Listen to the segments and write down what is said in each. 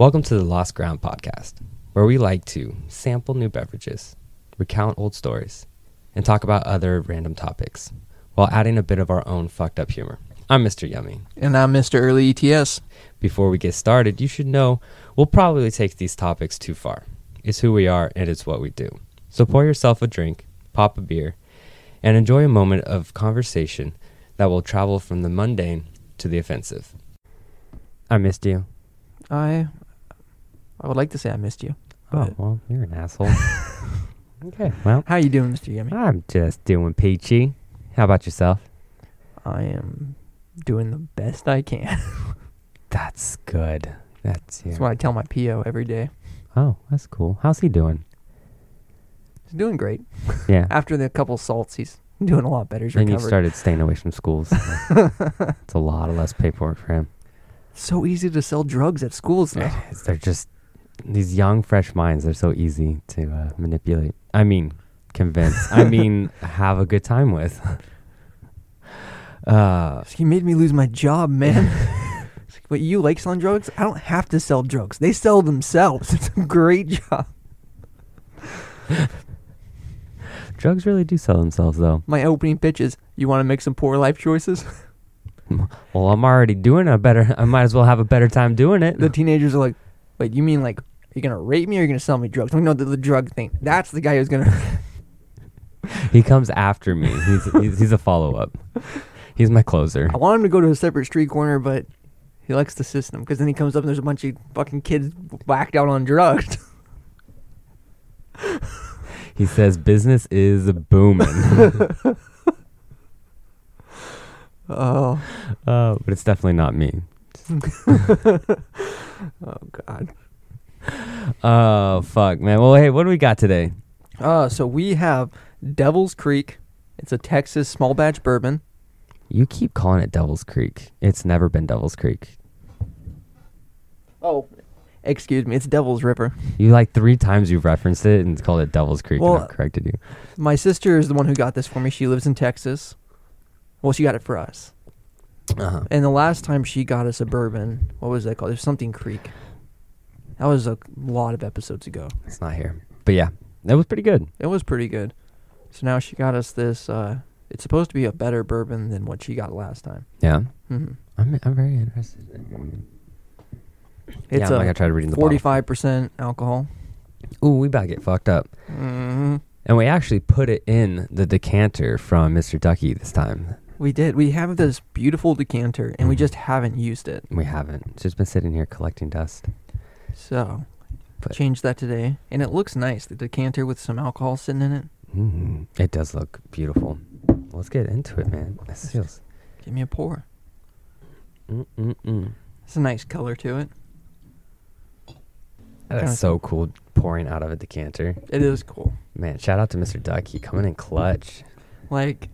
Welcome to the Lost Ground podcast, where we like to sample new beverages, recount old stories, and talk about other random topics while adding a bit of our own fucked up humor. I'm Mr. Yummy. And I'm Mr. Early ETS. Before we get started, you should know we'll probably take these topics too far. It's who we are and it's what we do. So pour yourself a drink, pop a beer, and enjoy a moment of conversation that will travel from the mundane to the offensive. I missed you. I I would like to say I missed you. Oh, well, you're an asshole. okay, well, How you doing, Mr. Yummy? I'm just doing peachy. How about yourself? I am doing the best I can. That's good. That's yeah. That's what I tell my PO every day. Oh, that's cool. How's he doing? He's doing great. Yeah. After the couple salts, he's doing a lot better. He's and you started staying away from schools. so it's a lot of less paperwork for him. so easy to sell drugs at schools now. They're just these young, fresh minds. They're so easy to uh, manipulate. I mean, convince. I mean, have a good time with. Uh, He made me lose my job, man. But you like selling drugs? I don't have to sell drugs. They sell themselves. It's a great job. drugs really do sell themselves, though. My opening pitch is, you want to make some poor life choices? Well, I'm already doing a better. I might as well have a better time doing it. the teenagers are like, wait, you mean like, are you going to rape me or are you going to sell me drugs? Know the, the drug thing. That's the guy who's going to. he comes after me. He's he's, he's a follow up. He's my closer. I want him to go to a separate street corner, but he likes the system because then he comes up and there's a bunch of fucking kids whacked out on drugs. He says business is booming. oh, uh, but it's definitely not me. oh God. Oh fuck, man. Well, hey, what do we got today? Uh, so we have Devil's Creek. It's a Texas small batch bourbon. You keep calling it Devil's Creek. It's never been Devil's Creek. Oh, excuse me, it's Devil's River. You like three times you've referenced it and called it Devil's Creek, and Well- I've corrected you. My sister is the one who got this for me. She lives in Texas. Well, she got it for us. Uh-huh. And the last time she got us a bourbon, what was that called? There's something Creek. That was a lot of episodes ago. It's not here, but yeah, that was pretty good. It was pretty good. So now she got us this. Uh, it's supposed to be a better bourbon than what she got last time. Yeah, hmm I'm I'm very interested. It's yeah, I'm not gonna a try to read the forty-five percent alcohol. Ooh, we about to get fucked up. hmm And we actually put it in the decanter from Mr. Ducky this time. We did. We have this beautiful decanter, and we Mhm. just haven't used it. We haven't. It's just been sitting here collecting dust. So But- changed that today, and it looks nice. The decanter with some alcohol sitting in it. Mm, it does look beautiful. Let's get into it, man. This feels. Give me a pour. Mm-mm-mm. It's a nice color to it. That's Kinda- so cool pouring out of a decanter. It is cool. Man, shout out to Mr. Ducky coming in clutch. Like,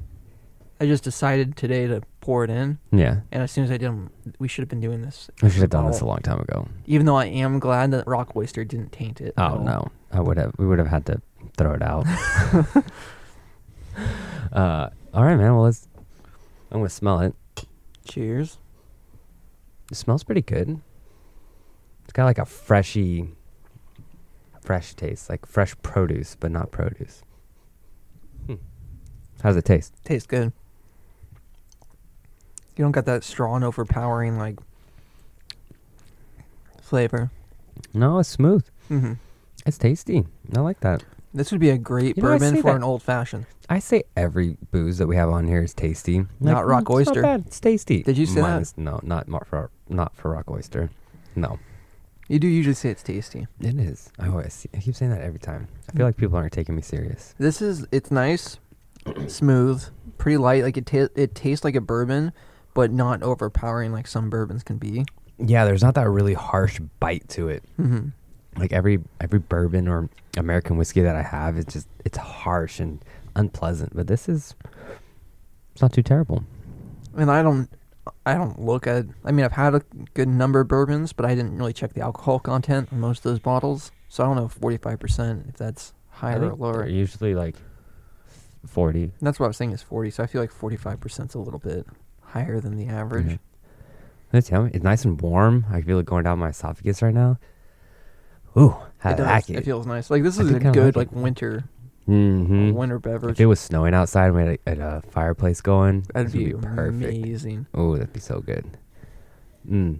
I just decided today to pour it in, Yeah, and as soon as I did, I'm- we should have been doing this. we should have done this a long time ago. Even though I am glad that Rock Oyster didn't taint it. at Oh all. no, I would have. We would have had to throw it out. uh, all right, man. Well, let's. I'm gonna smell it. Cheers. It smells pretty good. It's got like a freshy, fresh taste, like fresh produce, but not produce. Hmm. How's it taste? Tastes good. You don't got that strong, overpowering like flavor. No, it's smooth. hmm It's tasty. I like that. This would be a great You know, I bourbon say for that- an old fashioned. I say every booze that we have on here is tasty. Not Rock "Mm, it's Oyster." Not bad. It's tasty. Did you say that? Minus- No, not mar- for not for Rock Oyster. No, You do usually say it's tasty. it is. I always see, I keep saying that every time. I Mm. feel like people aren't taking me serious. This is it's nice, smooth, pretty light. Like it ta- it tastes like a bourbon, but not overpowering like some bourbons can be. Yeah, there's not that really harsh bite to it. hmm like every every bourbon or American whiskey that I have, it's just it's harsh and unpleasant. But this is it's not too terrible. And I don't, I don't look at. I mean, I've had a good number of bourbons, but I didn't really check the alcohol content on most of those bottles. So I don't know forty five percent if that's higher or lower. usually like forty. That's what I was saying is forty. So I feel like forty five percent's a little bit higher than the average. It's yummy. It's nice and warm. I feel it going down my esophagus right now. Ooh, It, had does. that it feels nice. Like this is a good like like winter Mm-hmm. winter If beverage. it was snowing outside, and we had a, had a fireplace going. That'd would be, perfect. amazing. Oh, that'd be so good. Mm.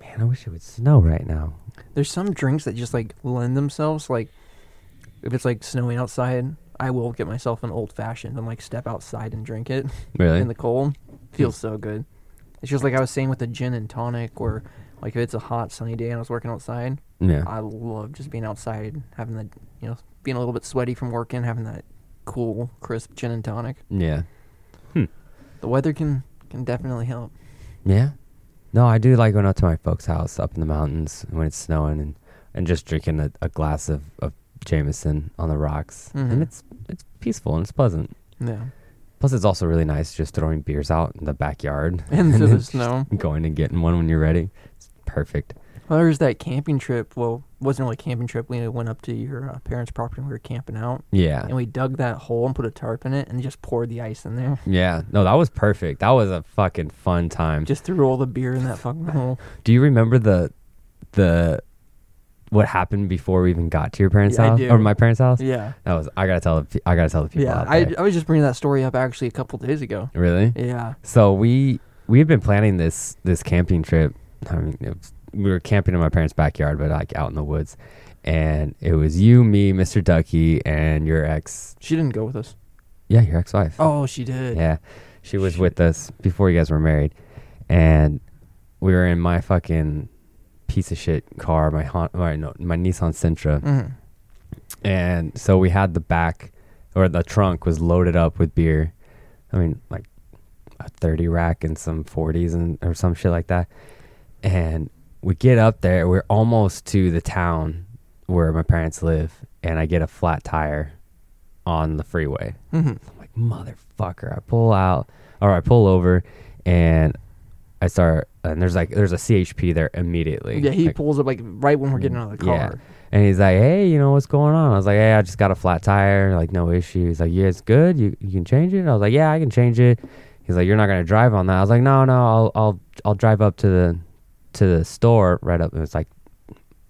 Man, I wish it would snow right now. There's some drinks that just like lend themselves. Like if it's like snowing outside, I will get myself an old fashioned and like step outside and drink it Really? in the cold. Feels so good. It's just like I was saying with the gin and tonic, or like if it's a hot sunny day and I was working outside, yeah. I love just being outside, having that you know being a little bit sweaty from working, having that cool crisp gin and tonic. yeah. The weather can can definitely help. Yeah. No, I do like going out to my folks' house up in the mountains when it's snowing and, and just drinking a, a glass of, of Jameson on the rocks. Mhm. And it's it's peaceful and it's pleasant. Yeah, Plus, it's also really nice just throwing beers out in the backyard. into the snow. Going and getting one when you're ready. It's perfect. Well, there's that camping trip. Well, it wasn't really a camping trip. We went up to your uh, parents' property and we were camping out. Yeah. And we dug that hole and put a tarp in it and just poured the ice in there. Yeah. No, that was perfect. That was a fucking fun time. Just threw all the beer in that fucking hole. Do you remember the the what happened before we even got to your parents' Yeah, I house do. or my parents' house? Yeah. That was I gotta tell the pe- I gotta tell the people. Yeah. out I, there. I was just bringing that story up actually a couple days ago. really. Yeah. So we we had been planning this this camping trip. I mean, it was, we were camping in my parents' backyard, but like out in the woods. And it was you, me, Mr. Ducky, and your ex. She didn't go with us. Yeah, your ex-wife. Oh, she did. Yeah, she was with us before you guys were married, and we were in my fucking piece of shit car, my Hon- my, no, my Nissan Sentra, Mhm. and so we had the back or the trunk was loaded up with beer. I mean, like a thirty rack and some forties and or some shit like that, and we get up there. We're almost to the town where my parents live, and I get a flat tire on the freeway. Mhm. I'm like, motherfucker. I pull out, or I pull over, and I start, and there's like, there's a CHP there immediately. Yeah, he Like, pulls up like right when we're getting out of the Yeah. car. and he's like, hey, you know, what's going on? I was like, hey, I just got a flat tire. Like, no issue. He's like, yeah, it's good. You, you can change it? I was like, yeah, I can change it. He's like, you're not going to drive on that. I was like, no, no, I'll, I'll, I'll drive up to the, to the store right up. It was like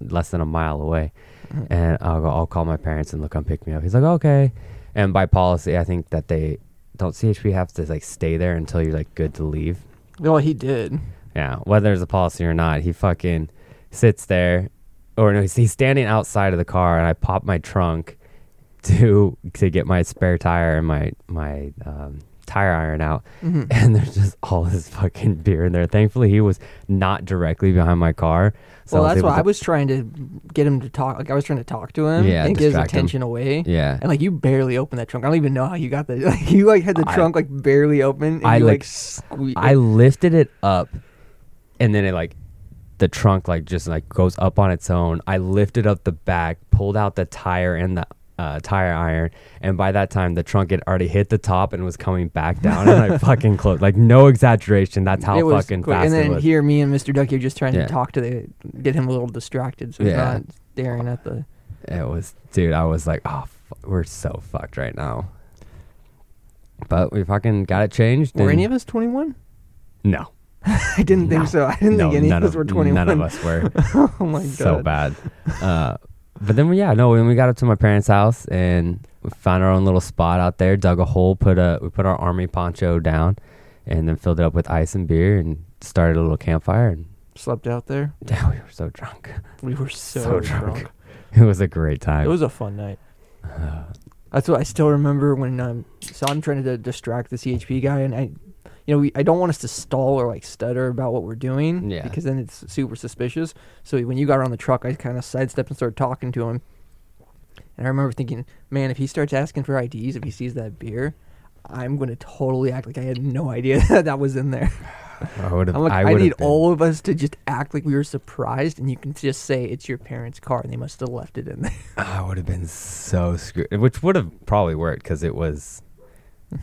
less than a mile away. Mhm. And I'll go, I'll call my parents and they'll come pick me up. He's like, okay. And by policy, I think that they don't CHP have to like stay there until you're like good to leave. Well, he did. Yeah, whether there's a policy or not, he fucking sits there, or no, he's, he's standing outside of the car, and I pop my trunk to to get my spare tire and my my um, tire iron out, Mhm. and there's just all this fucking beer in there. Thankfully, he was not directly behind my car, so well, I that's why I was trying to get him to talk. Like I was trying to talk to him Yeah, and get his distract him. attention away. Yeah, And like you barely opened that trunk. I don't even know how you got that. Like you like had the I- trunk like barely open. And I, you, like, like squeeze. I lifted it up, and then it like the trunk like just like goes up on its own. I lifted up the back, pulled out the tire and the uh, tire iron, and by that time the trunk had already hit the top and was coming back down, and I fucking closed. Like no exaggeration, that's how it was fucking quick. fast And it then was. here, me and Mr. Ducky are just trying Yeah. to talk to the get him a little distracted, so he's Yeah. not staring at the. It was, dude. I was like, oh, we're so fucked right now. But we fucking got it changed. Were any of us twenty one? No, I didn't think No. so. I didn't no, think any of us were twenty one. None of us were. oh my god. so bad. Uh, but then, we, yeah, no, when we got up to my parents' house and we found our own little spot out there, dug a hole, put a we put our army poncho down, and then filled it up with ice and beer and started a little campfire. And Slept out there. yeah, we were so drunk. We were so, So drunk. drunk. It was a great time. It was a fun night. That's what I still remember when um, so I'm trying to distract the CHP guy, and I, you know, we I don't want us to stall or like stutter about what we're doing, Yeah. because then it's super suspicious. So when you got around the truck, I kind of sidestepped and started talking to him, and I remember thinking, man, if he starts asking for IDs, if he sees that beer, I'm going to totally act like I had no idea that that was in there. I would have. Like, I, I, need been- all of us to just act like we were surprised, and you can just say it's your parents' car, and they must have left it in there. I would have been so screwed, which would have probably worked because it was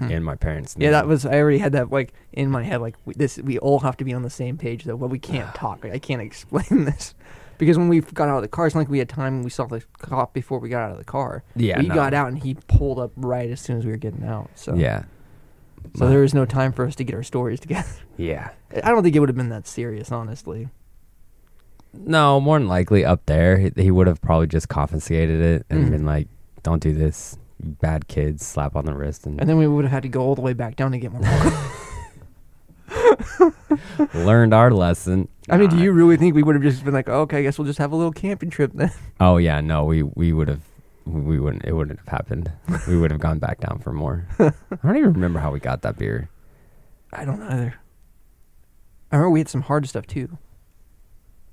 in my parents'. Yeah, that was. I already had that like in my head. Like we, this, we all have to be on the same page though. But we can't talk. Like, I can't explain this because when we got out of the car, it's not like we had time. We saw the cop before we got out of the car. Yeah, we no. got out and he pulled up right as soon as we were getting out. So yeah, so there was no time for us to get our stories together. yeah. I don't think it would have been that serious, honestly. No, more than likely up there, he, he would have probably just confiscated it and Mm. been like, "Don't do this, bad kids." Slap on the wrist and, And then we would have had to go all the way back down to get more. learned our lesson. I mean, do you really think we would have just been like, oh, okay, I guess we'll just have a little camping trip then? Oh yeah, no, we we would have. We wouldn't. It wouldn't have happened. we would have gone back down for more. I don't even remember how we got that beer. I don't either. I remember we had some hard stuff too.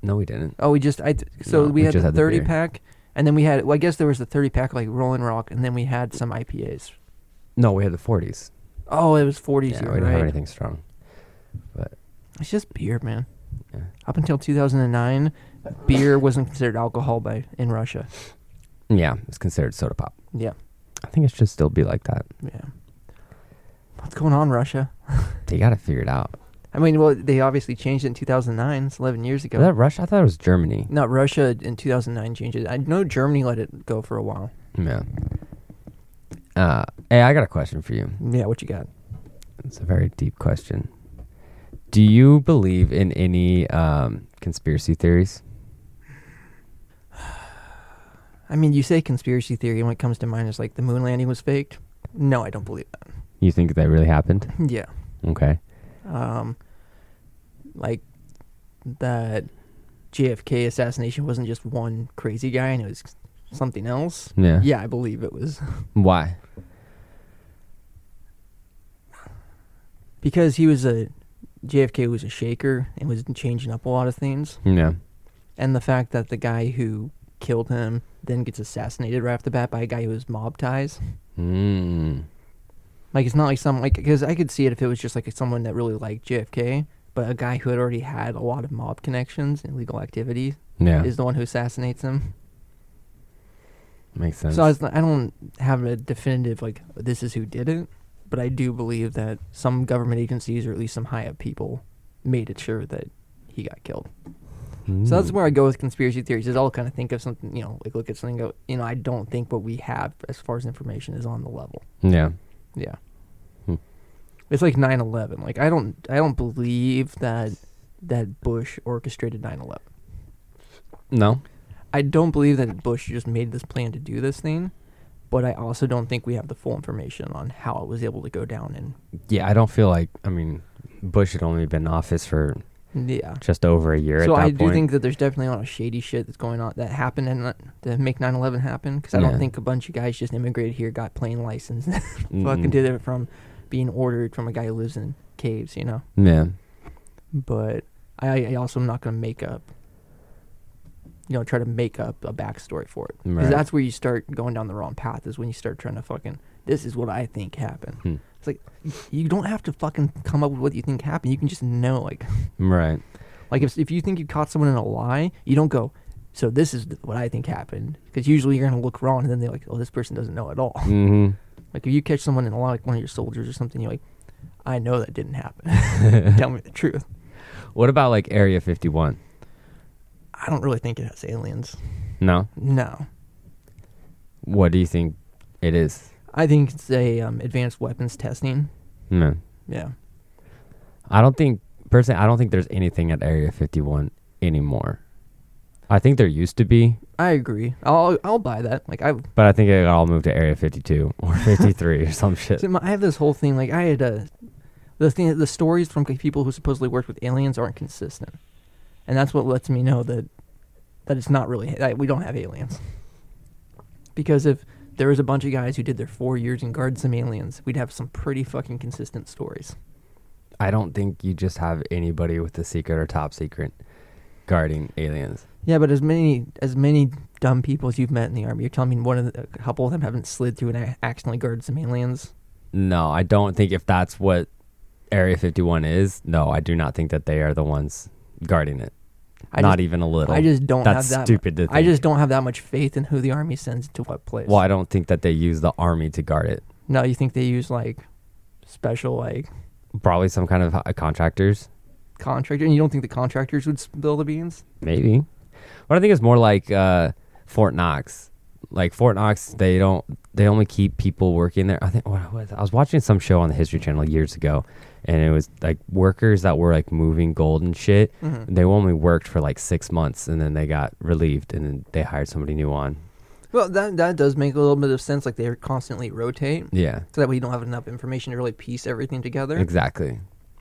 No, we didn't. Oh, we just I so No, we we had just the had the thirty beer. pack, and then we had well, I guess there was the thirty pack like Rolling Rock, and then we had some IPAs. No, we had the forties. Oh, it was forties. Yeah, you we didn't have anything strong. But It's just beer, man. Yeah. Up until two thousand and nine, beer wasn't considered alcohol by in Russia. Yeah, it's considered soda pop. Yeah, I think it should still be like that. yeah. What's going on, Russia? They got to figure it out. I mean, well, they obviously changed it in two thousand nine. It's eleven years ago. Was that Russia? I thought it was Germany. Not Russia in 2009 changed it. I know Germany let it go for a while. Yeah. Uh, hey, I got a question for you. Yeah, what you got? It's a very deep question. Do you believe in any um, conspiracy theories? I mean, you say conspiracy theory, and what comes to mind is like the moon landing was faked. No, I don't believe that. You think that really happened? Yeah. Okay. Um, like that JFK assassination wasn't just one crazy guy and it was something else. Yeah. Yeah, I believe it was Why? because he was a JFK was a shaker and was changing up a lot of things. Yeah. and the fact that the guy who killed him then gets assassinated right off the bat by a guy who has mob ties. Mm. Like it's not like some like because I could see it if it was just like someone that really liked JFK, but a guy who had already had a lot of mob connections and illegal activities Yeah. is the one who assassinates him. Makes sense. So I, was, I don't have a definitive like this is who did it, but I do believe that some government agencies or at least some high up people made it sure that he got killed. So that's Mm. where I go with conspiracy theories. Is I'll kind of think of something, you know, like look at something, and go, you know, I don't think what we have as far as information is on the level. Yeah. Yeah. Hmm. It's like 9/11. Like I don't, I don't believe that that Bush orchestrated 9/11. No. I don't believe that Bush just made this plan to do this thing, but I also don't think we have the full information on how it was able to go down. And Yeah, I don't feel like. I mean, Bush had only been in office for yeah. just over a year So I do point. think that there's definitely a lot of shady shit that's going on that happened and to make 9/11 happen. Because I Yeah. don't think a bunch of guys just immigrated here, got plane license, fucking did it from being ordered from a guy who lives in caves, you know. Yeah. But I, I also am not gonna make up, you know, try to make up a backstory for it. Because Right. that's where you start going down the wrong path. Is when you start trying to fucking this is what I think happened. Hmm. It's like you don't have to fucking come up with what you think happened. You can just know like. Right. Like if if you think you caught someone in a lie, you don't go. So this is what I think happened because usually you're gonna look wrong and then they're like, oh, this person doesn't know at all. Mm-hmm. Like if you catch someone in a lie, like one of your soldiers or something, you're like, I know that didn't happen. Tell me the truth. What about like Area 51? I don't really think it has aliens. No. No, What do you think it is? I think it's a um, advanced weapons testing. No. Yeah, I don't think personally. I don't think there's anything at Area 51 anymore. I think there used to be, I agree. I'll I'll buy that. Like I, but I think it all moved to Area 52 or 53 or some shit. so I have this whole thing. Like I had a, the thing. The stories from people who supposedly worked with aliens aren't consistent, and that's what lets me know that that it's not really that we don't have aliens. Because if there was a bunch of guys who did their four years and guarded some aliens, we'd have some pretty fucking consistent stories. I don't think you just have anybody with the secret or top secret guarding aliens. Yeah, but as many as many dumb people as you've met in the army, you're telling me one of the, a couple of them haven't slid through and a- accidentally guarded some aliens. No, I don't think if that's what Area 51 is, no, I do not think that they are the ones guarding it. I not just, even a little. I just don't That's have that. stupid to I think. just don't have that much faith in who the army sends to what place. Well, I don't think that they use the army to guard it. No, you think they use like special like Probably some kind of uh, contractors, contractor, and you don't think the contractors would spill the beans? maybe. But I think it's more like uh, Fort Knox. Like Fort Knox, they don't they only keep people working there. I think what was I was watching some show on the History Channel years ago, and it was like workers that were like moving gold and shit. Mhm. They only worked for like six months, and then they got relieved, and then they hired somebody new on. Well, that that does make a little bit of sense. Like they constantly rotate, Yeah, so that way you don't have enough information to really piece everything together. exactly.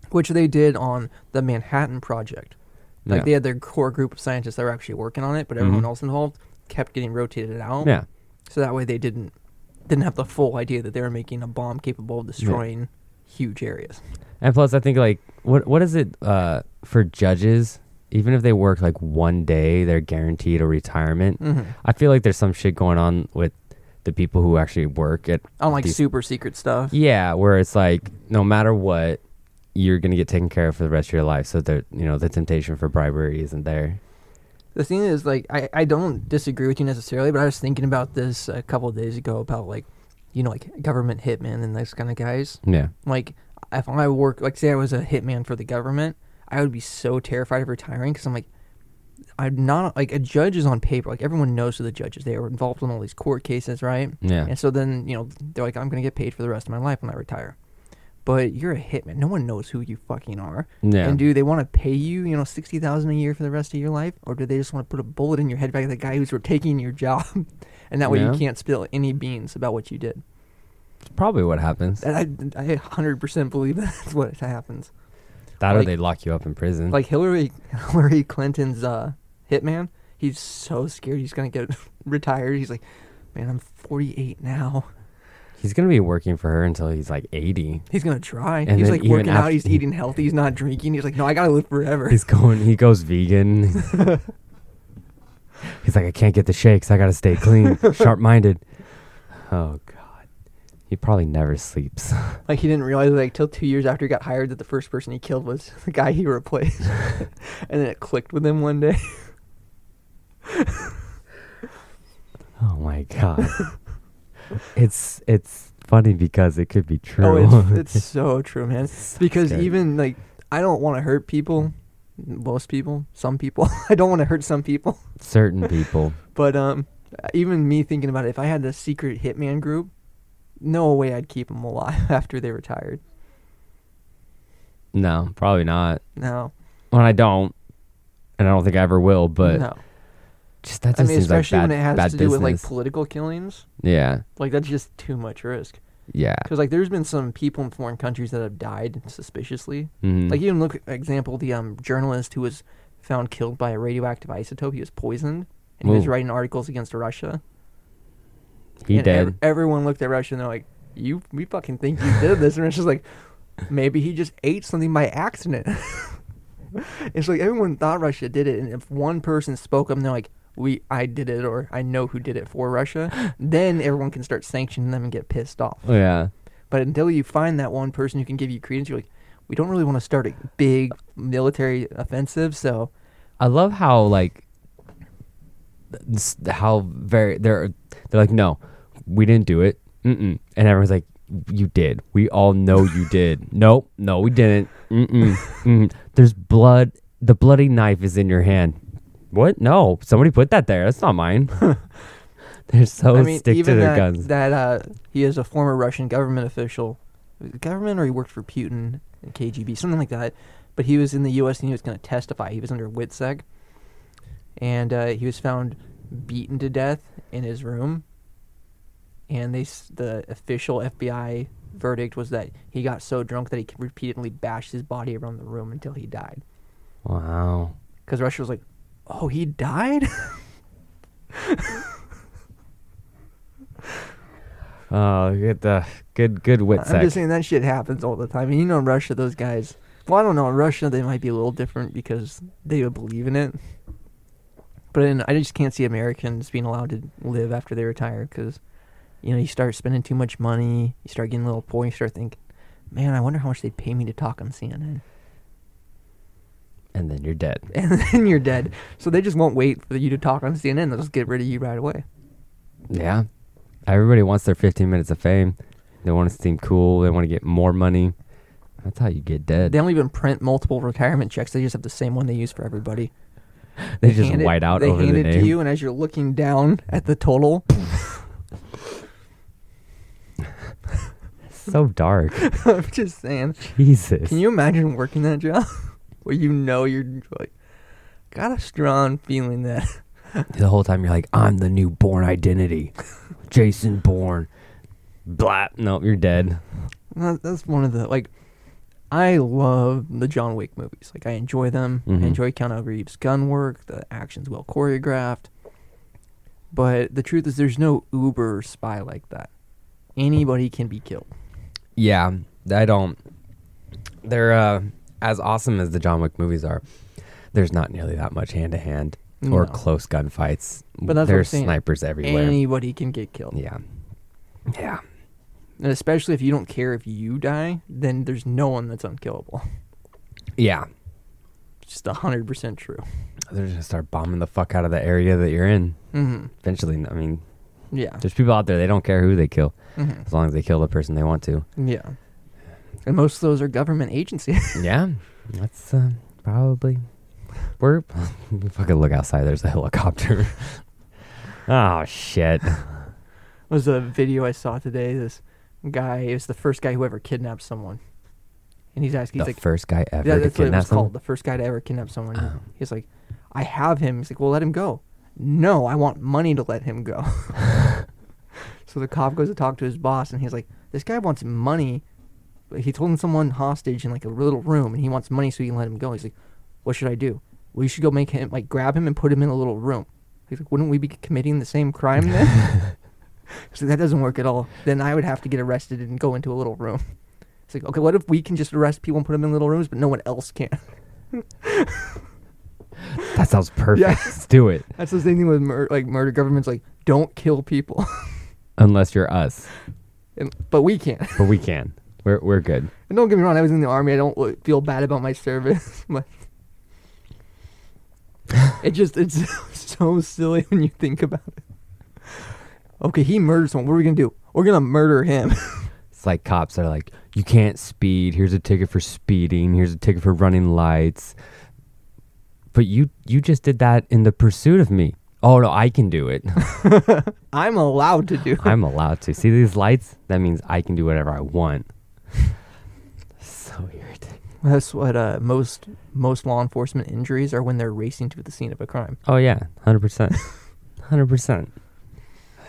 Which they did on the Manhattan Project. Like yeah. they had their core group of scientists that were actually working on it, but everyone Mhm. else involved kept getting rotated out. yeah, So that way they didn't didn't have the full idea that they were making a bomb capable of destroying huge areas. and plus, I think like what what is it uh, for judges? Even if they work like one day, they're guaranteed a retirement. Mm-hmm. I feel like there's some shit going on with the people who actually work at On like These- super secret stuff. Yeah, where it's like no matter what, you're gonna get taken care of for the rest of your life. So that you know the temptation for bribery isn't there. The thing is, like, I, I don't disagree with you necessarily, but I was thinking about this a couple of days ago about like, you know, like government hitman and those kind of guys. Yeah, Like, if I work, like, say I was a hitman for the government, I would be so terrified of retiring because I'm like, I'm not like a judge is on paper. Like everyone knows who the judge is. They were involved in all these court cases, right? yeah, And so then you know they're like, I'm gonna get paid for the rest of my life when I retire. But you're a hitman. No one knows who you fucking are. yeah. And do they want to pay you, you know, sixty thousand a year for the rest of your life, or do they just want to put a bullet in your head by the guy who's taking your job, and that way Yeah. you can't spill any beans about what you did? It's probably what happens. And I, I hundred percent believe that's what happens. That or like- they lock you up in prison. Like Hillary, Hillary Clinton's uh, hitman, he's so scared he's gonna get retired. He's like, man, I'm 48 now. He's gonna be working for her until he's like 80. He's gonna try. And he's like working out. He's eating healthy. He's not drinking. He's like, no, I gotta live forever. He's going. He goes vegan. he's like, I can't get the shakes. I gotta stay clean, sharp-minded. Oh God, he probably never sleeps. Like he didn't realize like till two years after he got hired that the first person he killed was the guy he replaced, and then it clicked with him one day. Oh my God. It's it's funny because it could be true. Oh, it's, it's so true, man. So Because scary. even like I don't want to hurt people, most people, some people. I don't want to hurt some people, certain people. but um, even me thinking about it, if I had the secret hitman group, no way I'd keep them alive after they retired. No, probably not. No, Well, I don't, and I don't think I ever will. But no. Just that I just mean, seems like especially bad, when it has bad to do with like political killings. yeah, Like that's just too much risk. yeah. Because like there's been some people in foreign countries that have died suspiciously. Mhm. Like even look example the um journalist who was found killed by a radioactive isotope. He was poisoned and he was writing articles against Russia. he and dead. ev- everyone looked at Russia and they're like, "You, we fucking think you did this?" And Russia's like, "Maybe he just ate something by accident." it's like everyone thought Russia did it, and if one person spoke up and they're like, "We, I did it," or "I know who did it for Russia," then everyone can start sanctioning them and get pissed off. Oh, yeah. But until you find that one person who can give you credence, you're like, we don't really want to start a big military offensive. So I love how like how very they're they're like no, we didn't do it. Mm-mm. And everyone's like, you did. We all know you did. nope, no, we didn't. Mm-mm. Mm. There's blood. The bloody knife is in your hand. What? No, somebody put that there. That's not mine. they're so I mean, stick to even their that, guns. that uh, he is a former Russian government official, government or he worked for Putin and KGB, something like that. But he was in the U.S. and he was going to testify. He was under WITSEC, and uh, he was found beaten to death in his room. And they, the official FBI verdict was that he got so drunk that he repeatedly bashed his body around the room until he died. wow. Because Russia was like, "Oh, he died." Oh, good. The good. Good wit I'm just saying that shit happens all the time. And you know, in Russia, those guys. Well, I don't know. In Russia, they might be a little different because they would believe in it. But in, I just can't see Americans being allowed to live after they retire because, you know, you start spending too much money. You start getting a little poor. You start thinking, man, I wonder how much they'd pay me to talk on CNN. And then you're dead. And then you're dead. So they just won't wait for you to talk on CNN. They'll just get rid of you right away. Yeah. Everybody wants their 15 minutes of fame. They want to seem cool. They want to get more money. That's how you get dead. They don't even print multiple retirement checks. They just have the same one they use for everybody. They just hand it- white out they over hand the it name. to you, and as you're looking down at the total, so dark. I'm just saying. Jesus. Can you imagine working that job where you know you're like got a strong feeling that the whole time you're like, I'm the new Bourne identity. Jason Bourne. Blah. Nope, you're dead. That's one of the like. I love the John Wick movies. Like I enjoy them. Mhm. I enjoy Keanu Reeves' gun work. The action's well choreographed. But the truth is, there's no uber spy like that. Anybody can be killed. Yeah, I don't. They're uh, as awesome as the John Wick movies are. There's not nearly that much hand to hand or No. close gunfights. But that's what I'm There's saying. snipers everywhere. Anybody can get killed. yeah, yeah, And especially if you don't care if you die, then there's no one that's unkillable. yeah. Just hundred percent true. They're just gonna start bombing the fuck out of the area that you're in. hmm Eventually, I mean, Yeah. there's people out there they don't care who they kill hmm as long as they kill the person they want to. Yeah. And most of those are government agencies. yeah, that's uh, probably. We're fucking look outside. There's a helicopter. oh shit. was a video I saw today. This guy, is the first guy who ever kidnapped someone. And he's asking, the he's like, first guy ever yeah, to that's what it kidnap was someone. called. The first guy to ever kidnap someone. Oh. He's like, I have him. He's like, well, let him go. No, I want money to let him go. so the cop goes to talk to his boss, and he's like, this guy wants money. But holding someone hostage in like a little room, and he wants money so he can let him go. He's like, what should I do? Well, you should go make him like grab him and put him in a little room. He's like, wouldn't we be committing the same crime then? so that doesn't work at all. Then I would have to get arrested and go into a little room. It's like, okay, what if we can just arrest people and put them in little rooms, but no one else can? That sounds perfect. Yeah. Let's do it. That's the same thing with mur- like murder. Government's like, don't kill people, Unless you're us, and, but we can. but we can. We're we're good. And don't get me wrong, I was in the army. I don't feel bad about my service, but it just it's so silly when you think about it. Okay, he murdered someone. What are we gonna do? We're gonna murder him. It's like cops are like, you can't speed. Here's a ticket for speeding. Here's a ticket for running lights. But you you just did that in the pursuit of me. Oh no, I can do it. I'm allowed to do. it. I'm allowed to. See these lights? That means I can do whatever I want. so irritating. That's what uh, most most law enforcement injuries are when they're racing to the scene of a crime. Oh yeah, hundred percent, hundred percent.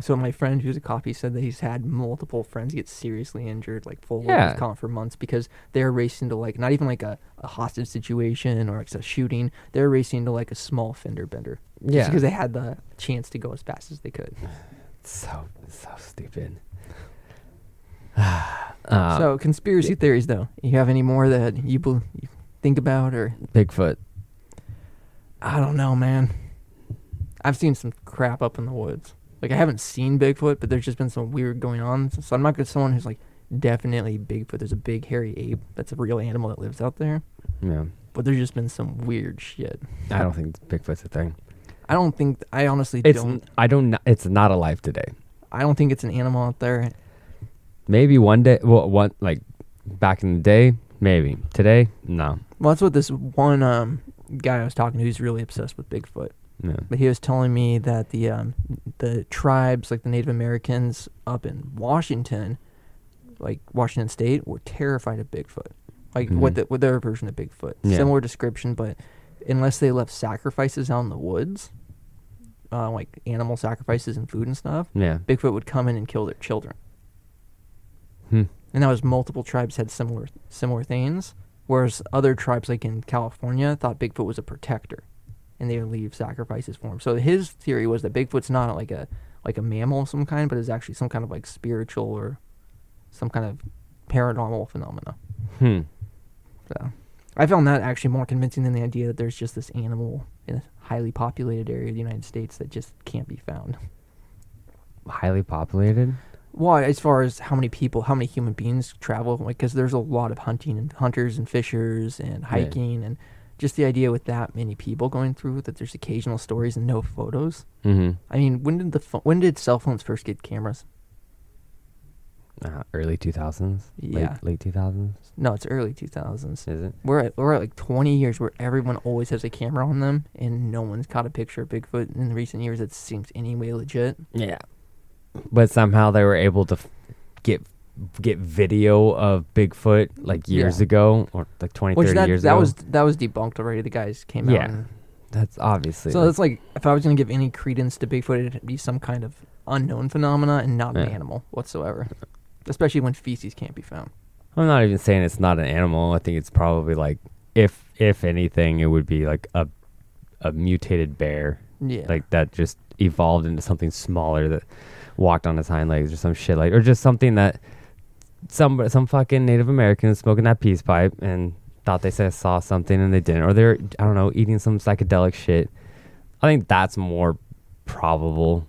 So my friend who's a cop, he said that he's had multiple friends get seriously injured, like full Yeah. comp for months because they're racing to like not even like a, a hostage situation or like a shooting. They're racing to like a small fender bender. Just Yeah. because they had the chance to go as fast as they could. So so stupid. uh, so conspiracy theories, though, you have any more that you, bel you think about or Bigfoot. I don't know, man. I've seen some crap up in the woods. Like I haven't seen Bigfoot, but there's just been some weird going on. So, so I'm not good someone who's like definitely Bigfoot. There's a big hairy ape that's a real animal that lives out there. Yeah. But there's just been some weird shit. I don't think Bigfoot's a thing. I don't think I honestly It's don't. I don't. It's not alive today. I don't think it's an animal out there. Maybe one day. Well, one like back in the day, maybe. Today, no. Well, that's what this one um, guy I was talking to. He's really obsessed with Bigfoot. No. But he was telling me that the um, the tribes, like the Native Americans up in Washington, like Washington State, were terrified of Bigfoot. Like what Mhm. the, what their version of Bigfoot. Yeah. Similar description, but unless they left sacrifices out in the woods, uh, like animal sacrifices and food and stuff, Yeah. Bigfoot would come in and kill their children. Hmm. And that was multiple tribes had similar similar things, whereas other tribes, like in California, thought Bigfoot was a protector, and they would leave sacrifices for him. So his theory was that Bigfoot's not like a like a mammal of some kind, but is actually some kind of like spiritual or some kind of paranormal phenomena. Hmm. So I found that actually more convincing than the idea that there's just this animal in a highly populated area of the United States that just can't be found. Highly populated. Well, as far as how many people, how many human beings travel, like, because there's a lot of hunting and hunters and fishers and hiking, and just the idea with that many people going through that there's occasional stories and no photos. Mm-hmm. I mean, when did the pho- when did cell phones first get cameras? Uh, early two thousands. Yeah. Late, late two thousands. No, it's early 2000s. Is it? We're at we're at like 20 years where everyone always has a camera on them, and no one's caught a picture of Bigfoot in recent years that seems any way legit. Yeah. But somehow they were able to f- get get video of Bigfoot like years Yeah. ago or like 20, Which 30 that years that ago. was that was debunked already. The guys came out. Yeah. and- that's obviously so like- it's like if I was gonna give any credence to Bigfoot, it'd be some kind of unknown phenomena and not an Yeah. animal whatsoever. Especially when feces can't be found. I'm not even saying it's not an animal. I think it's probably like if if anything, it would be like a a mutated bear, Yeah. like that just evolved into something smaller that walked on his hind legs or some shit like, or just something that some some fucking Native American is smoking that peace pipe and thought they said saw something and they didn't, or they're I don't know eating some psychedelic shit. I think that's more probable.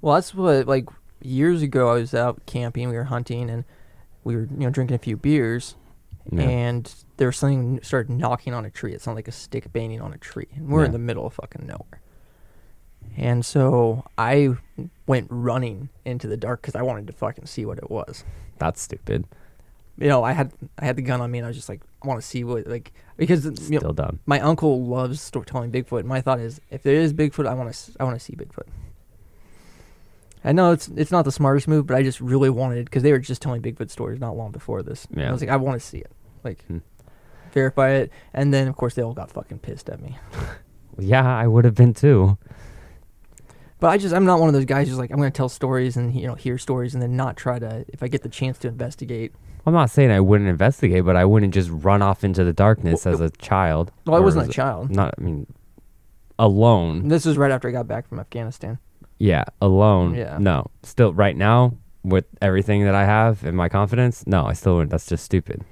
Well, that's what like years ago I was out camping, we were hunting, and we were you know drinking a few beers, Yeah. and there was something started knocking on a tree. It sounded like a stick banging on a tree, and we're in the middle of fucking nowhere. And so I went running into the dark because I wanted to fucking see what it was. That's stupid. You know, I had I had the gun on me, and I was just like, I want to see what like because you know, Still dumb. my uncle loves sto- telling Bigfoot. My thought is, if there is Bigfoot, I want to I want to see Bigfoot. I know it's it's not the smartest move, but I just really wanted because they were just telling Bigfoot stories not long before this. And Yeah. I was like, I want to see it, like Hmm. verify it, and then of course they all got fucking pissed at me. Yeah, I would have been too. But I just I'm not one of those guys who's like I'm gonna tell stories and you know hear stories and then not try to if I get the chance to investigate. I'm not saying I wouldn't investigate, but I wouldn't just run off into the darkness as a child. Well, I wasn't a child. Not, I mean, alone. This was right after I got back from Afghanistan. Yeah, alone. Yeah. No, still right now with everything that I have and my confidence. No, I still wouldn't. That's just stupid.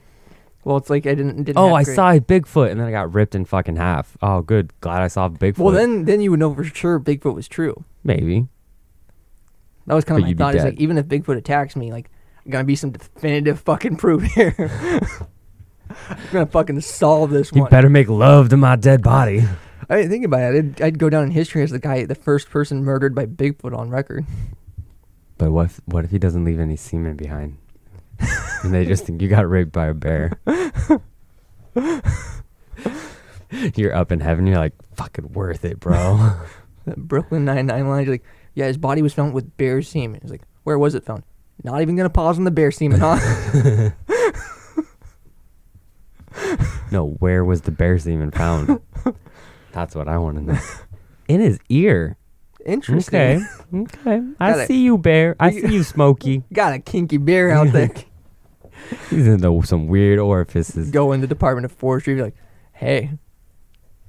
Well, it's like I didn't. didn't Oh, I great- saw a Bigfoot and then I got ripped in fucking half. Oh, good. Glad I saw Bigfoot. Well, then then you would know for sure Bigfoot was true. maybe. That was kind But of my you'd be thought. Is dead. like even if Bigfoot attacks me, like I'm gonna be some definitive fucking proof here. I'm gonna fucking solve this You one. better make love to my dead body. I didn't think about it. I'd, I'd go down in history as the guy, the first person murdered by Bigfoot on record. But what if, what if he doesn't leave any semen behind? And they just think you got raped by a bear. you're up in heaven. You're like, fucking worth it, bro. Brooklyn Nine Nine line. Like, yeah, his body was found with bear semen. He's like, where was it found? Not even gonna pause on the bear semen, huh? no, where was the bear semen found? That's what I want to know. In his ear. Interesting. Okay. Okay. I Got it. see you, bear. I see you, Smokey. Got a kinky bear out there. He's in the, some weird orifices. go in the Department of Forestry, be like, "Hey,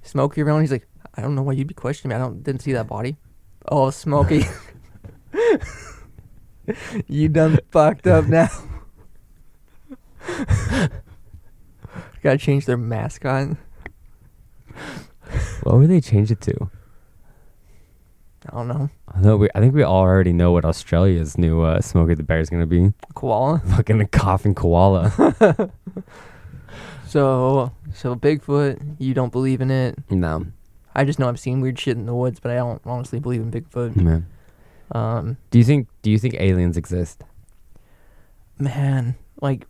Smokey around?" He's like, "I don't know why you'd be questioning me. I don't didn't see that body." Oh, Smokey, you done fucked up now. Gotta change their mascot. What would they change it to? I don't know, I know we, I think we all already know what Australia's new uh, Smokey the Bear is gonna be. koala. Fucking a coughing koala. So, so Bigfoot, you don't believe in it. no, I just know I've seen weird shit in the woods, but I don't honestly believe in Bigfoot. man. Um, Do you think Do you think aliens exist? man, like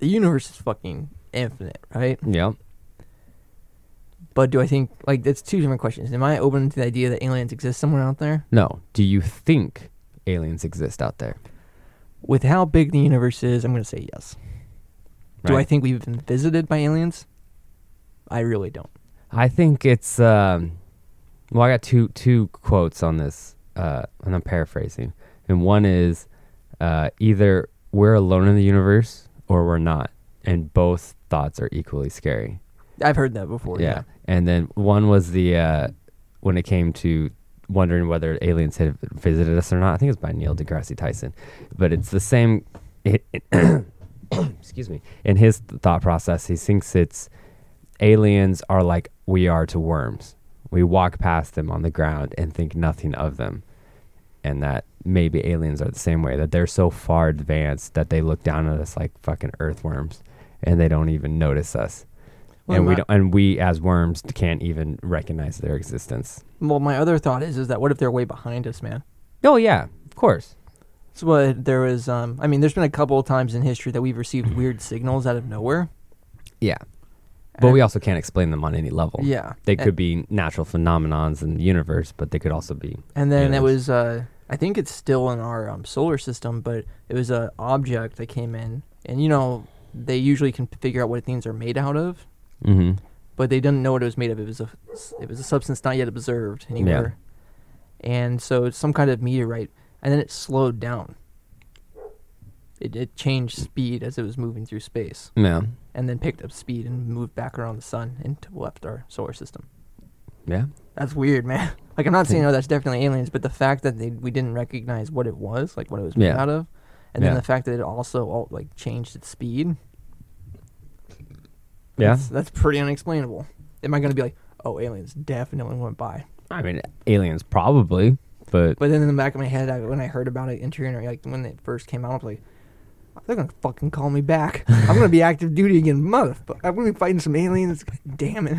the universe is fucking infinite, right? Yeah. But do I think like that's two different questions? Am I open to the idea that aliens exist somewhere out there? No. Do you think aliens exist out there? With how big the universe is, I'm going to say yes. Do I think we've been visited by aliens? I really don't. I think it's um well I got two two quotes on this uh and I'm paraphrasing. And one is uh either we're alone in the universe or we're not. And both thoughts are equally scary. I've heard that before. yeah. And then one was the uh when it came to wondering whether aliens had visited us or not. I think it was by Neil deGrasse Tyson. But it's the same it, excuse me. In his thought process, he thinks it's aliens are like we are to worms. We walk past them on the ground and think nothing of them. And that maybe aliens are the same way, that they're so far advanced that they look down at us like fucking earthworms and they don't even notice us. Well, and we don't, and we as worms can't even recognize their existence. Well, my other thought is is that what if they're way behind us, man? Oh yeah, of course. So what there was um I mean there's been a couple of times in history that we've received weird signals out of nowhere. Yeah. But And- we also can't explain them on any level. Yeah. They could be natural phenomenons in the universe, but they could also be And then it was uh I think it's still in our um, solar system, but it was an object that came in, and you know they usually can figure out what things are made out of, Mm-hmm. but they didn't know what it was made of. It was a it was a substance not yet observed anywhere, and so it's some kind of meteorite, and then it slowed down. It it changed speed as it was moving through space, Yeah. and then picked up speed and moved back around the sun and left our solar system. Yeah. That's weird, man. Like I'm not saying oh that's definitely aliens, but the fact that they we didn't recognize what it was, like what it was made Yeah. out of, and then the fact that it also all, like changed its speed. Yeah. that's, that's pretty unexplainable. Am I gonna be like, oh, aliens definitely went by? I mean, aliens probably, but But then in the back of my head, I, when I heard about it, interior, like when it first came out, I was like, they're gonna fucking call me back. I'm gonna be active duty again, motherfucker. I'm gonna be fighting some aliens. Damn it.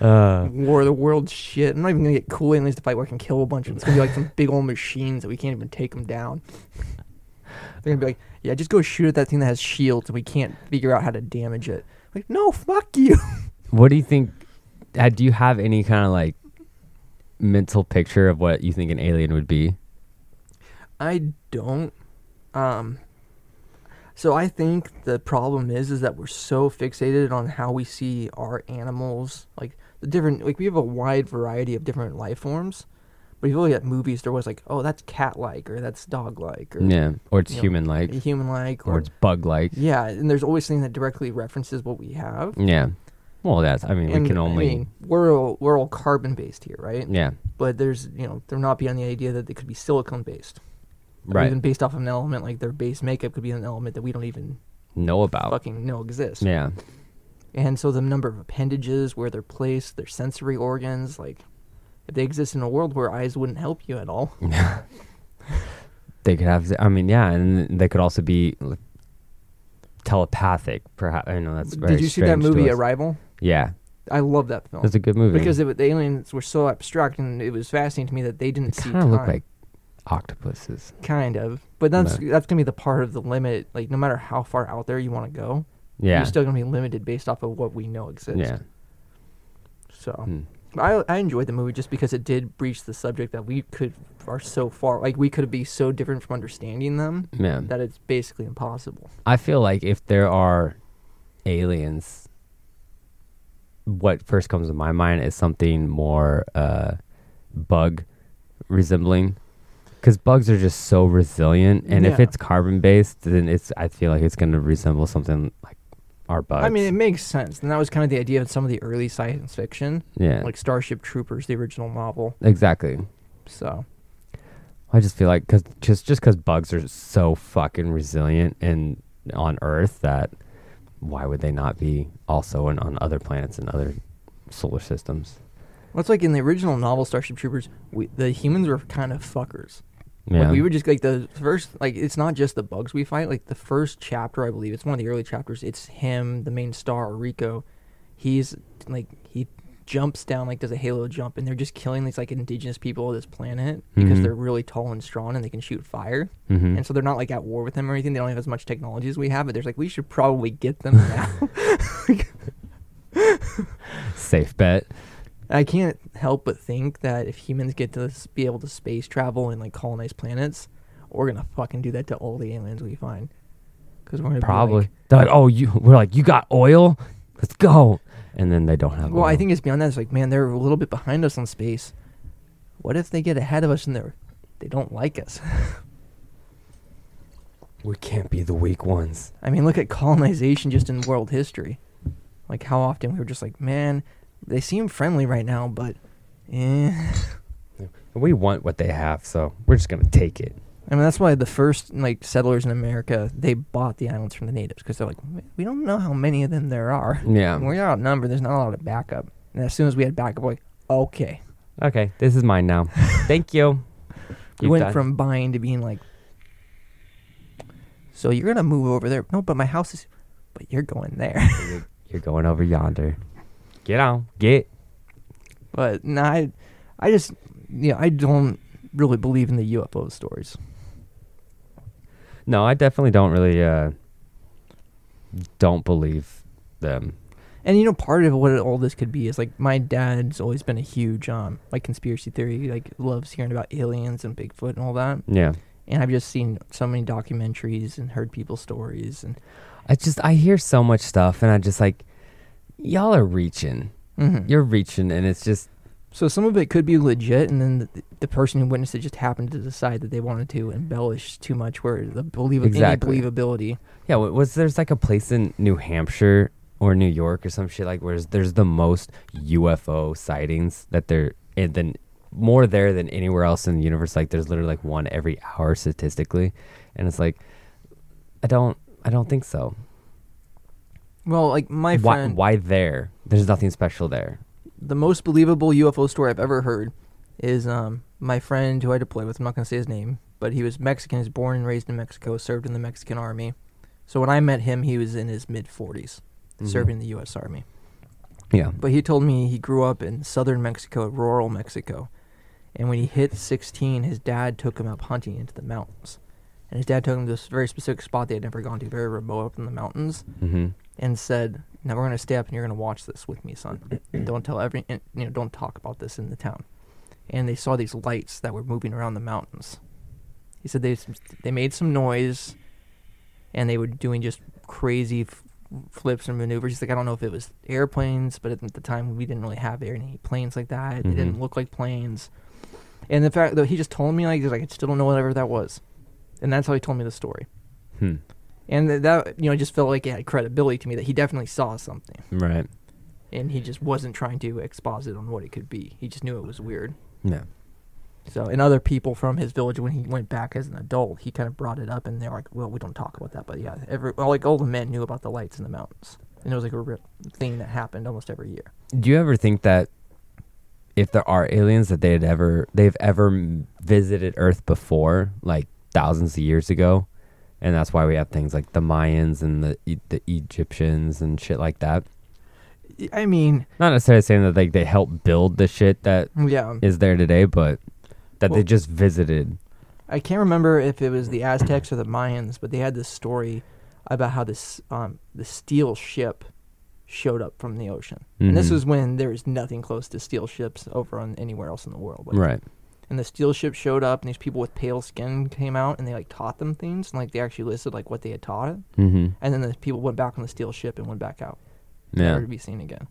uh, War of the World shit. I'm not even gonna get cool aliens to fight where I can kill a bunch of them. It's gonna be like some big old machines that we can't even take them down. They're gonna be like, yeah, just go shoot at that thing that has shields and we can't figure out how to damage it. Like, no, fuck you. what do you think? Uh, do you have any kind of like mental picture of what you think an alien would be? I don't. Um. So I think the problem is is that we're so fixated on how we see our animals, like the different, like we have a wide variety of different life forms. But if you look at movies, there was like, oh, that's cat-like or that's dog-like or Yeah, or it's you know, human-like, human-like or or it's bug-like. yeah, and there's always something that directly references what we have. Yeah. Well, that's. I mean, and we can only. I mean, we're all, we're all carbon-based here, right? yeah. But there's you know they're not beyond the idea that they could be silicone-based. Or Right. Even based off of an element like their base makeup could be an element that we don't even know about. fucking know exists. Yeah. And so the number of appendages, where they're placed, their sensory organs, like they exist in a world where eyes wouldn't help you at all. they could have. I mean, yeah, and they could also be like, telepathic. Perhaps I know that's. Very Did you see that movie. Arrival? Yeah, I love that film it's a good movie because it, the aliens were so abstract, and it was fascinating to me that they didn't They see kind of look like octopuses. kind of, but that's No. that's gonna be the part of the limit. Like no matter how far out there you want to go, Yeah. you're still gonna be limited based off of what we know exists. yeah. So Hmm. I I enjoyed the movie just because it did breach the subject that we could are so far like we could be so different from understanding them Yeah. that it's basically impossible. I feel like if there are aliens, what first comes to my mind is something more uh, bug resembling. Because bugs are just so resilient, and if it's carbon based, then it's. I feel like it's going to resemble something like bugs. I mean, it makes sense, and that was kind of the idea of some of the early science fiction, yeah, like Starship Troopers, the original novel. exactly. So I just feel like because just just because bugs are so fucking resilient and on Earth that why would they not be also in, on other planets and other solar systems? well, it's like in the original novel Starship Troopers, we, the humans were kind of fuckers. Yeah, Like we were just like the first, like it's not just the bugs we fight. Like the first chapter, I believe it's one of the early chapters. It's him, the main star, Rico. He's like he jumps down, like does a halo jump, and they're just killing these like indigenous people of this planet because Mhm. they're really tall and strong and they can shoot fire. hmm And so they're not like at war with them or anything. They don't have as much technology as we have. But there's like we should probably get them now. safe bet. I can't help but think that if humans get to s- be able to space travel and like colonize planets, we're gonna fucking do that to all the aliens we find. Because we're gonna be Probably. like- They're like, oh, you. We're like, you got oil? Let's go. And then they don't have. well, I think it's beyond that. It's like, man, they're a little bit behind us on space. What if they get ahead of us and they're they don't like us? we can't be the weak ones. I mean, look at colonization just in world history. Like how often we were just like, man, they seem friendly right now, but eh. We want what they have, so we're just gonna take it. I mean, that's why the first like settlers in America they bought the islands from the natives because they're like, we don't know how many of them there are. Yeah. We're outnumbered. There's not a lot of backup. And as soon as we had backup, we're like, okay, Okay, this is mine now. Thank you. we went done- from buying to being like, so you're gonna move over there? No, but my house is, but you're going there. You're- You're going over yonder. Get on. Get. but no, I, I just, yeah, I don't really believe in the UFO stories. No, I definitely don't really uh don't believe them. And you know, part of what all this could be is like my dad's always been a huge um like conspiracy theory, like loves hearing about aliens and Bigfoot and all that. Yeah. And I've just seen so many documentaries and heard people's stories and I just I hear so much stuff and I just like y'all are reaching. Mhm. You're reaching and it's just so some of it could be legit, and then the, the person who witnessed it just happened to decide that they wanted to embellish too much, where the believe Exactly. believability. yeah, wa- was there's like a place in New Hampshire or New York or some shit like where there's the most UFO sightings that there and then more there than anywhere else in the universe like there's literally like one every hour statistically and it's like I don't I don't think so. Well, like my why friend, why there? There's nothing special there. the most believable UFO story I've ever heard is um my friend who I deployed with. I'm not gonna say his name, but he was Mexican. He's born and raised in Mexico. Served in the Mexican army. So when I met him, he was in his mid 40s, Mhm. serving the U.S. Army. Yeah. But he told me he grew up in southern Mexico, rural Mexico. And when he hit 16, his dad took him up hunting into the mountains. And his dad took him to this very specific spot they had never gone to, very remote up in the mountains, Mhm. And said, "Now we're going to stay up and you're going to watch this with me, son. don't tell every, you know, don't talk about this in the town." And they saw these lights that were moving around the mountains. He said they they made some noise, and they were doing just crazy f- flips and maneuvers. He's like, I don't know if it was airplanes, but at the time we didn't really have any planes like that. They didn't look like planes. And the fact that he just told me like, he's like, I still don't know whatever that was, and that's how he told me the story. Hmm. And th- that you know just felt like it had credibility to me that he definitely saw something, Right. and he just wasn't trying to exposit on what it could be. He just knew it was weird. Yeah. So, and other people from his village, when he went back as an adult, he kind of brought it up, and they're like, "Well, we don't talk about that." But yeah, every well, like all the men knew about the lights in the mountains, and it was like a real thing that happened almost every year. Do you ever think that if there are aliens that they'd ever they've ever m- visited Earth before, like thousands of years ago, and that's why we have things like the Mayans and the E- the Egyptians and shit like that? I mean, Not necessarily saying that like they helped build the shit that yeah, is there today, but that they just visited. I can't remember if it was the Aztecs or the Mayans, but they had this story about how this um the steel ship showed up from the ocean, and this Mhm. was when there was nothing close to steel ships over on anywhere else in the world. Right. And the steel ship showed up and these people with pale skin came out and they like taught them things and like they actually listed like what they had taught it Mm-hmm. and then the people went back on the steel ship and went back out Yeah. never to be seen again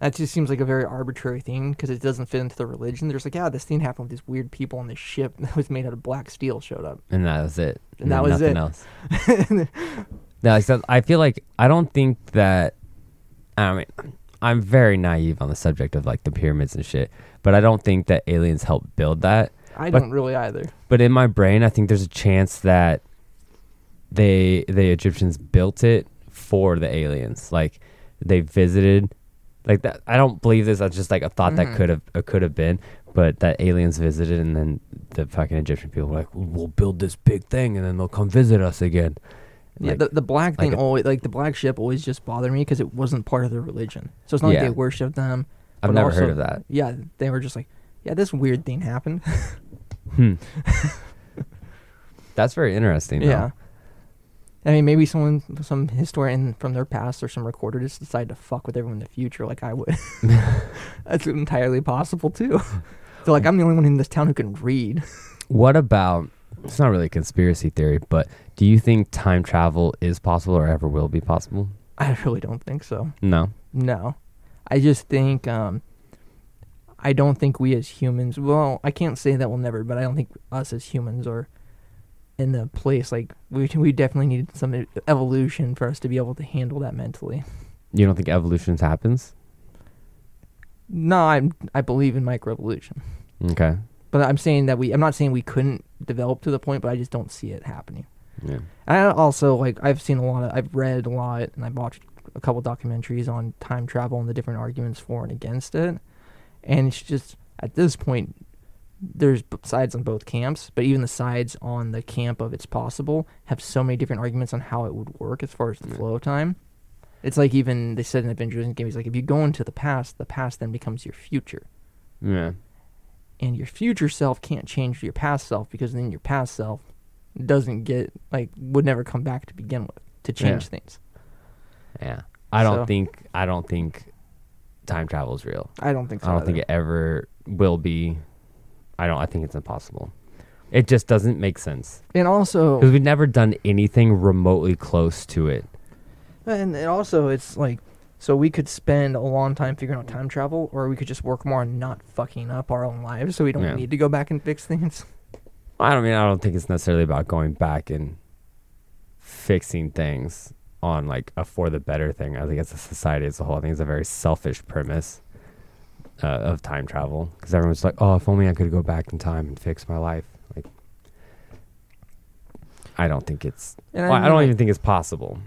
that just seems like a very arbitrary thing because it doesn't fit into the religion there's like yeah this thing happened with these weird people on this ship that was made out of black steel showed up and that was it. And that was nothing it. else. Like so I feel like I don't think that. I mean, I'm very naive on the subject of like the pyramids and shit, but I don't think that aliens helped build that. i But- don't really either But in my brain, I think there's a chance that they the Egyptians built it for the aliens. Like they visited, like that. I don't believe this. That's just like a thought that Mhm. could have uh, could have been, but that aliens visited, and then the fucking Egyptian people were like, "We'll build this big thing, and then they'll come visit us again." Yeah Like- the, the black thing like a- always like the black ship always just bothered me because it wasn't part of their religion so it's not Yeah. like they worshipped them I've never also- heard of that. yeah they were just like yeah this weird thing happened Hmm. That's very interesting. though. Yeah. I mean, maybe someone, some historian from their past or some recorder just decided to fuck with everyone in the future like I would. That's entirely possible too. They're like, I'm the only one in this town who can read. What about? It's not really a conspiracy theory, but do you think time travel is possible or ever will be possible? I really don't think so. No. No. I just think, um, I don't think we as humans, well, I can't say that we'll never, but I don't think us as humans are in the place. Like, we, we definitely need some evolution for us to be able to handle that mentally. You don't think evolution happens? No, I I believe in microevolution. Okay. But I'm saying that we. I'm not saying we couldn't develop to the point, but I just don't see it happening. Yeah. I also like. I've seen a lot of. I've read a lot, and I've watched a couple documentaries on time travel and the different arguments for and against it. And it's just at this point, there's sides on both camps, but even the sides on the camp of it's possible have so many different arguments on how it would work as far as the Yeah. flow of time. It's like even they said in Avengers Endgame, it's like if you go into the past, the past then becomes your future Yeah. And your future self can't change your past self because then your past self doesn't get like would never come back to begin with to change Yeah. things. Yeah. I don't So- think I don't think time travel is real. I don't think so. I don't think it ever will be. I don't. I think it's impossible. It just doesn't make sense And also, because we've never done anything remotely close to it. and it also, it's like, so we could spend a long time figuring out time travel, or we could just work more on not fucking up our own lives, so we don't Yeah. need to go back and fix things. I don't mean. I don't think it's necessarily about going back and fixing things on like a for the better thing. I think it's a society as a whole. I think it's a very selfish premise uh, of time travel because everyone's like, "Oh, if only I could go back in time and fix my life." Like, I don't think it's. And well, I, mean, don't even think it's possible.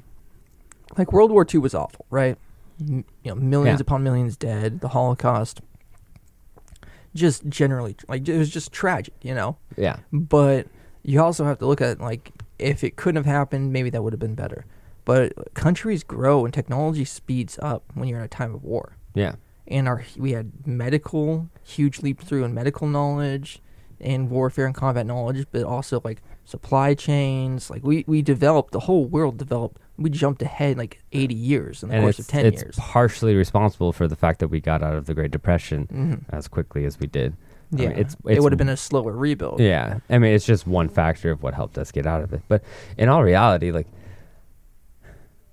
like World War II was awful, right? You know, millions Yeah. upon millions dead. The Holocaust, just generally, like it was just tragic, you know. Yeah. But you also have to look at like if it couldn't have happened, maybe that would have been better. But countries grow and technology speeds up when you're in a time of war. Yeah. And our we had medical huge leap through in medical knowledge and warfare and combat knowledge, but also like supply chains. Like we we developed the whole world developed. We jumped ahead like 80 years in the and course of 10 it's years. partially responsible for the fact that we got out of the Great Depression Mhm. as quickly as we did. I mean, Yeah, it's- it would have been a slower rebuild. Yeah, I mean, it's just one factor of what helped us get out of it. But in all reality, like,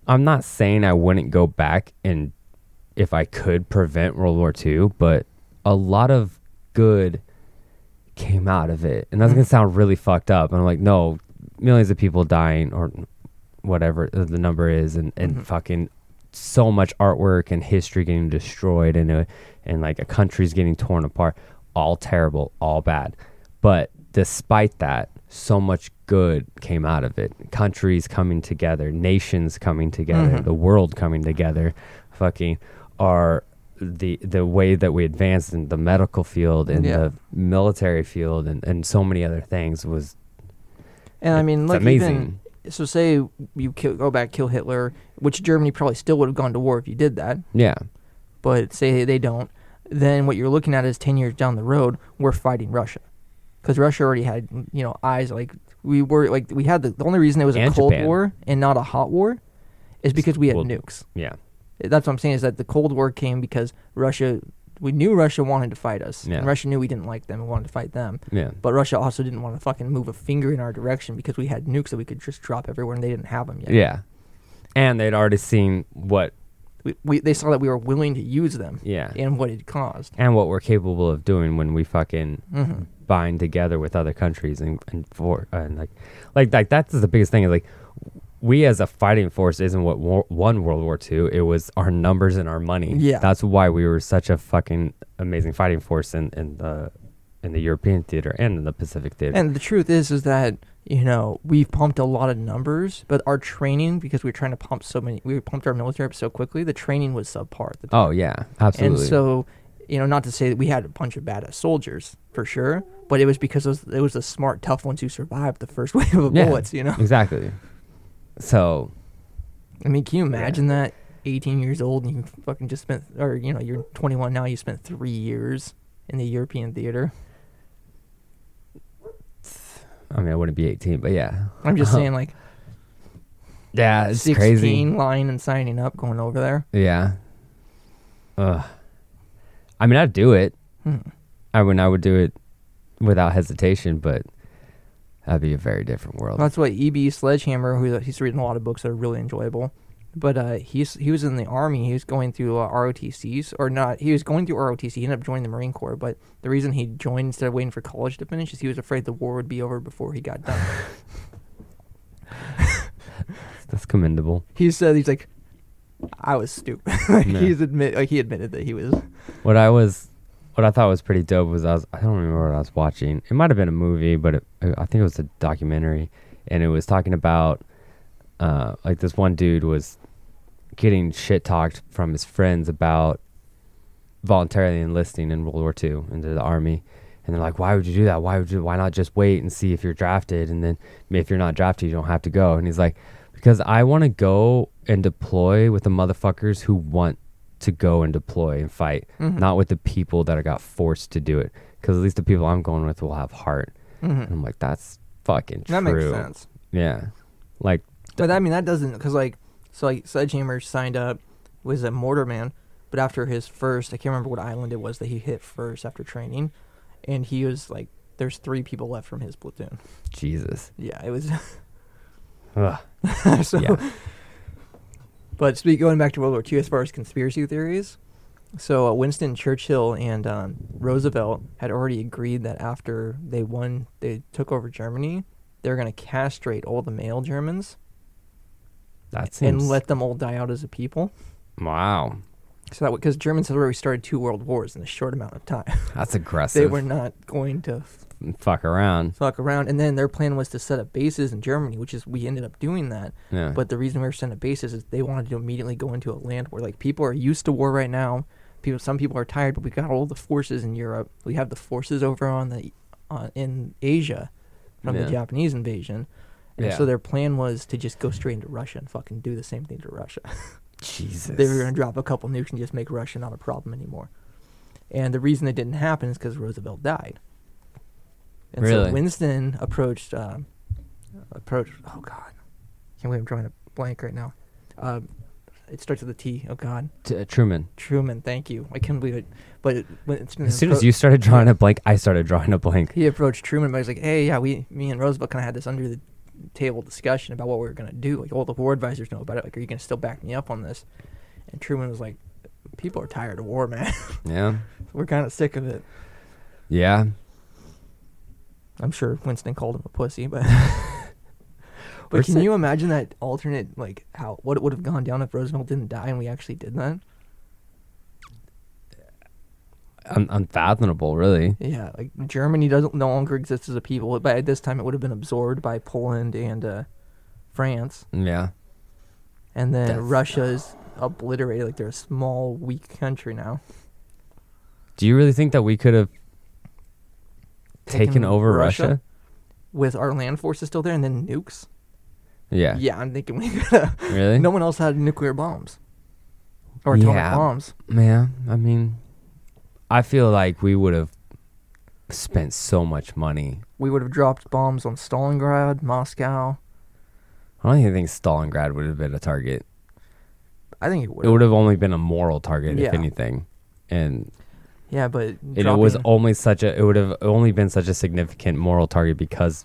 I'm not saying I wouldn't go back and if I could prevent World War II, but a lot of good came out of it, and that's gonna Mhm. sound really fucked up. And I'm like, no, millions of people dying or whatever the number is, and and Mhm. fucking so much artwork and history getting destroyed, and a, and like a country's getting torn apart. All terrible, all bad. But despite that, so much good came out of it. Countries coming together, nations coming together, Mhm. the world coming together, fucking are the the way that we advanced in the medical field and Yeah. the military field and, and so many other things was And I mean, like amazing. even so, say you kill, go back, kill Hitler, which Germany probably still would have gone to war if you did that. yeah. But say they don't, then what you're looking at is ten years down the road, we're fighting Russia, because Russia already had you know eyes like we were like we had the, the only reason it was a And cold Japan. war and not a hot war, is because we had Well, nukes. Yeah. That's what I'm saying is that the Cold War came because Russia. We knew Russia wanted to fight us, Yeah. and Russia knew we didn't like them and wanted to fight them. Yeah. But Russia also didn't want to fucking move a finger in our direction because we had nukes that we could just drop everywhere, and they didn't have them yet. Yeah. And they'd already seen what we, we they saw that we were willing to use them yeah. and what it caused. And what we're capable of doing when we fucking hmm bind together with other countries and, and for and like like like that's the biggest thing is like we as a fighting force isn't what war, won World War II. It was our numbers and our money. Yeah. that's why we were such a fucking amazing fighting force in, in the in the European theater and in the Pacific theater. And the truth is, is that you know we've pumped a lot of numbers, but our training because we were trying to pump so many, we pumped our military up so quickly. The training was subpar. At the time. oh yeah, absolutely. And so, you know, not to say that we had a bunch of badass soldiers for sure, but it was because it was, it was the smart, tough ones who survived the first wave of Yeah. bullets. You know, exactly. So I mean, can you imagine that? 18 years old and you fucking just spent, or you know, you're 21 now. You spent three years in the European theater. I mean, I wouldn't be 18, but yeah. I'm just saying, like Yeah, it's 16 crazy. line and signing up, going over there. Yeah. Ugh. I mean, I'd do it. Hmm. I would. I would do it without hesitation, but that'd be a very different world. That's what E.B. Sledgehammer, who he's written a lot of books that are really enjoyable. But uh, he's he was in the army. He was going through uh, ROTCs or not. He was going through ROTC. He ended up joining the Marine Corps. But the reason he joined instead of waiting for college to finish is he was afraid the war would be over before he got done. That's commendable. he said he's like, I was stupid. like, Yeah. He's admit like he admitted that he was. What I was, what I thought was pretty dope was I was. I don't remember what I was watching. It might have been a movie, but it, I think it was a documentary, and it was talking about, uh, like this one dude was getting shit talked from his friends about voluntarily enlisting in World War II into the army. And they're like, why would you do that? Why would you, why not just wait and see if you're drafted? And then if you're not drafted, you don't have to go. And he's like, because I want to go and deploy with the motherfuckers who want to go and deploy and fight, Mhm. not with the people that I got forced to do it. Because at least the people I'm going with will have heart. And Mhm. I'm like, that's fucking true. That makes sense. Yeah. Like, But I mean, that doesn't because like so like Sledgehammer signed up, was a mortar man, but after his first, I can't remember what island it was that he hit first after training, and he was like, "There's three people left from his platoon." Jesus. Yeah, it was. Ugh. so, Yeah. But speak going back to World War II, as far as conspiracy theories, so uh, Winston Churchill and um, Roosevelt had already agreed that after they won, they took over Germany, they were going to castrate all the male Germans That seems. and let them all die out as a people. wow. So that because Germans had already started two world wars in a short amount of time, That's aggressive. they were not going to Fuck around. fuck around. And then their plan was to set up bases in Germany, which is we ended up doing that. Yeah. But the reason we were setting up bases is they wanted to immediately go into a land where like people are used to war right now. People, some people are tired, but we got all the forces in Europe. We have the forces over on the uh, in Asia from Yeah. the Japanese invasion. And Yeah. so their plan was to just go straight into Russia and fucking do the same thing to Russia. Jesus. they were going to drop a couple nukes and just make Russia not a problem anymore. And the reason it didn't happen is because Roosevelt died. And Really? so Winston approached, um, approached. Oh God, can't believe I'm drawing a blank right now. Um, it starts with a T. Oh God, T- uh, Truman. Truman. Thank you. I can't believe it. But it, when it's As soon as you started drawing a blank, I started drawing a blank. he approached Truman, but he's like, "Hey, yeah, we, me and Roosevelt kind of had this under the table discussion about what we were gonna do. Like, all the war advisors know about it. Like, are you gonna still back me up on this?" And Truman was like, "People are tired of war, man. Yeah. we're kind of sick of it." Yeah. I'm sure Winston called him a pussy, but but can you imagine that alternate like how what it would have gone down if Roosevelt didn't die and we actually did that? Un- unfathomable, really. Yeah, like Germany doesn't no longer exist as a people, but at this time it would have been absorbed by Poland and uh, France, Yeah. and then That's- Russia is obliterated. Like they're a small, weak country now. Do you really think that we could have taken, Taken over Russia? Russia? With our land forces still there, and then nukes. Yeah. Yeah, I'm thinking we Really? No one else had nuclear bombs or atomic Yeah. bombs. Yeah. I mean, I feel like we would have spent so much money. We would have dropped bombs on Stalingrad, Moscow. I don't even think Stalingrad would have been a target. I think it would. It would have only been a moral target, Yeah. if anything. And Yeah, but and it was only such a it would have only been such a significant moral target because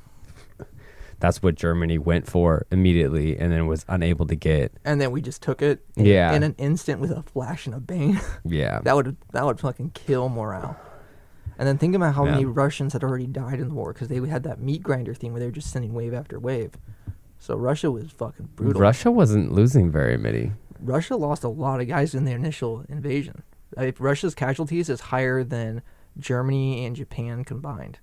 that's what Germany went for immediately and then was unable to get. and then we just took it. In, Yeah. In an instant with a flash and a bang. Yeah. that would that would fucking kill morale. And then think about how Yeah. many Russians had already died in the war because they had that meat grinder thing where they were just sending wave after wave. So Russia was fucking brutal. Russia wasn't losing very many. Russia lost a lot of guys in the initial invasion. I mean, Russia's casualties is higher than Germany and Japan combined.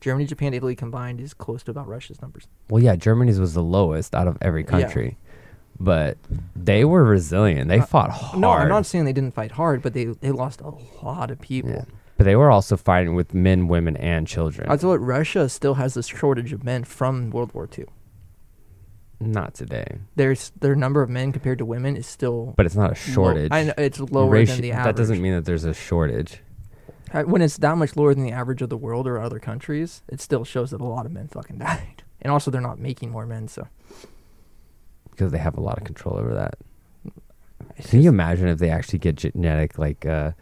Germany, Japan, Italy combined is close to about Russia's numbers. Well, yeah, Germany's was the lowest out of every Yeah. country. But they were resilient. They Uh, fought hard. No, I'm not saying they didn't fight hard, but they they lost a lot of people. Yeah. But they were also fighting with men, women, and children. I thought Russia still has this shortage of men from World War II. Not today. There's their number of men compared to women is still But it's not a low- shortage. I know it's lower Rati- than the average. That doesn't mean that there's a shortage. Uh, when it's that much lower than the average of the world or other countries, it still shows that a lot of men fucking died. And also, they're not making more men, so because they have a lot of control over that. it's Can you imagine if they actually get genetic like uh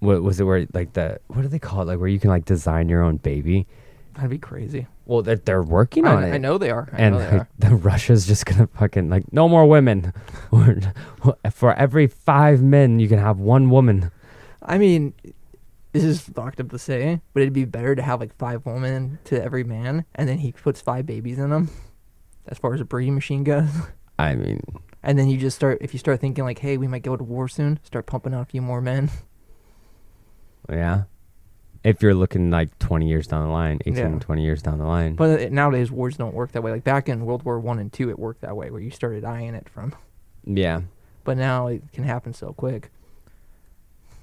what was it where like the what do they call it like where you can like design your own baby? that'd be crazy. Well, they're they're working I, on it. I know they are. I and know they like, are. the Russia's just gonna fucking like no more women. For every five men, you can have one woman. I mean, this is fucked up to say, but it'd be better to have like five women to every man, and then he puts five babies in them. As far as a breeding machine goes, I mean, and then you just start if you start thinking like, hey, we might go to war soon, start pumping out a few more men. yeah. If you're looking like 20 years down the line, 18, Yeah. 20 years down the line. But uh, nowadays wars don't work that way. Like back in World War One and Two, it worked that way, where you started eyeing it from. yeah. But now it can happen so quick.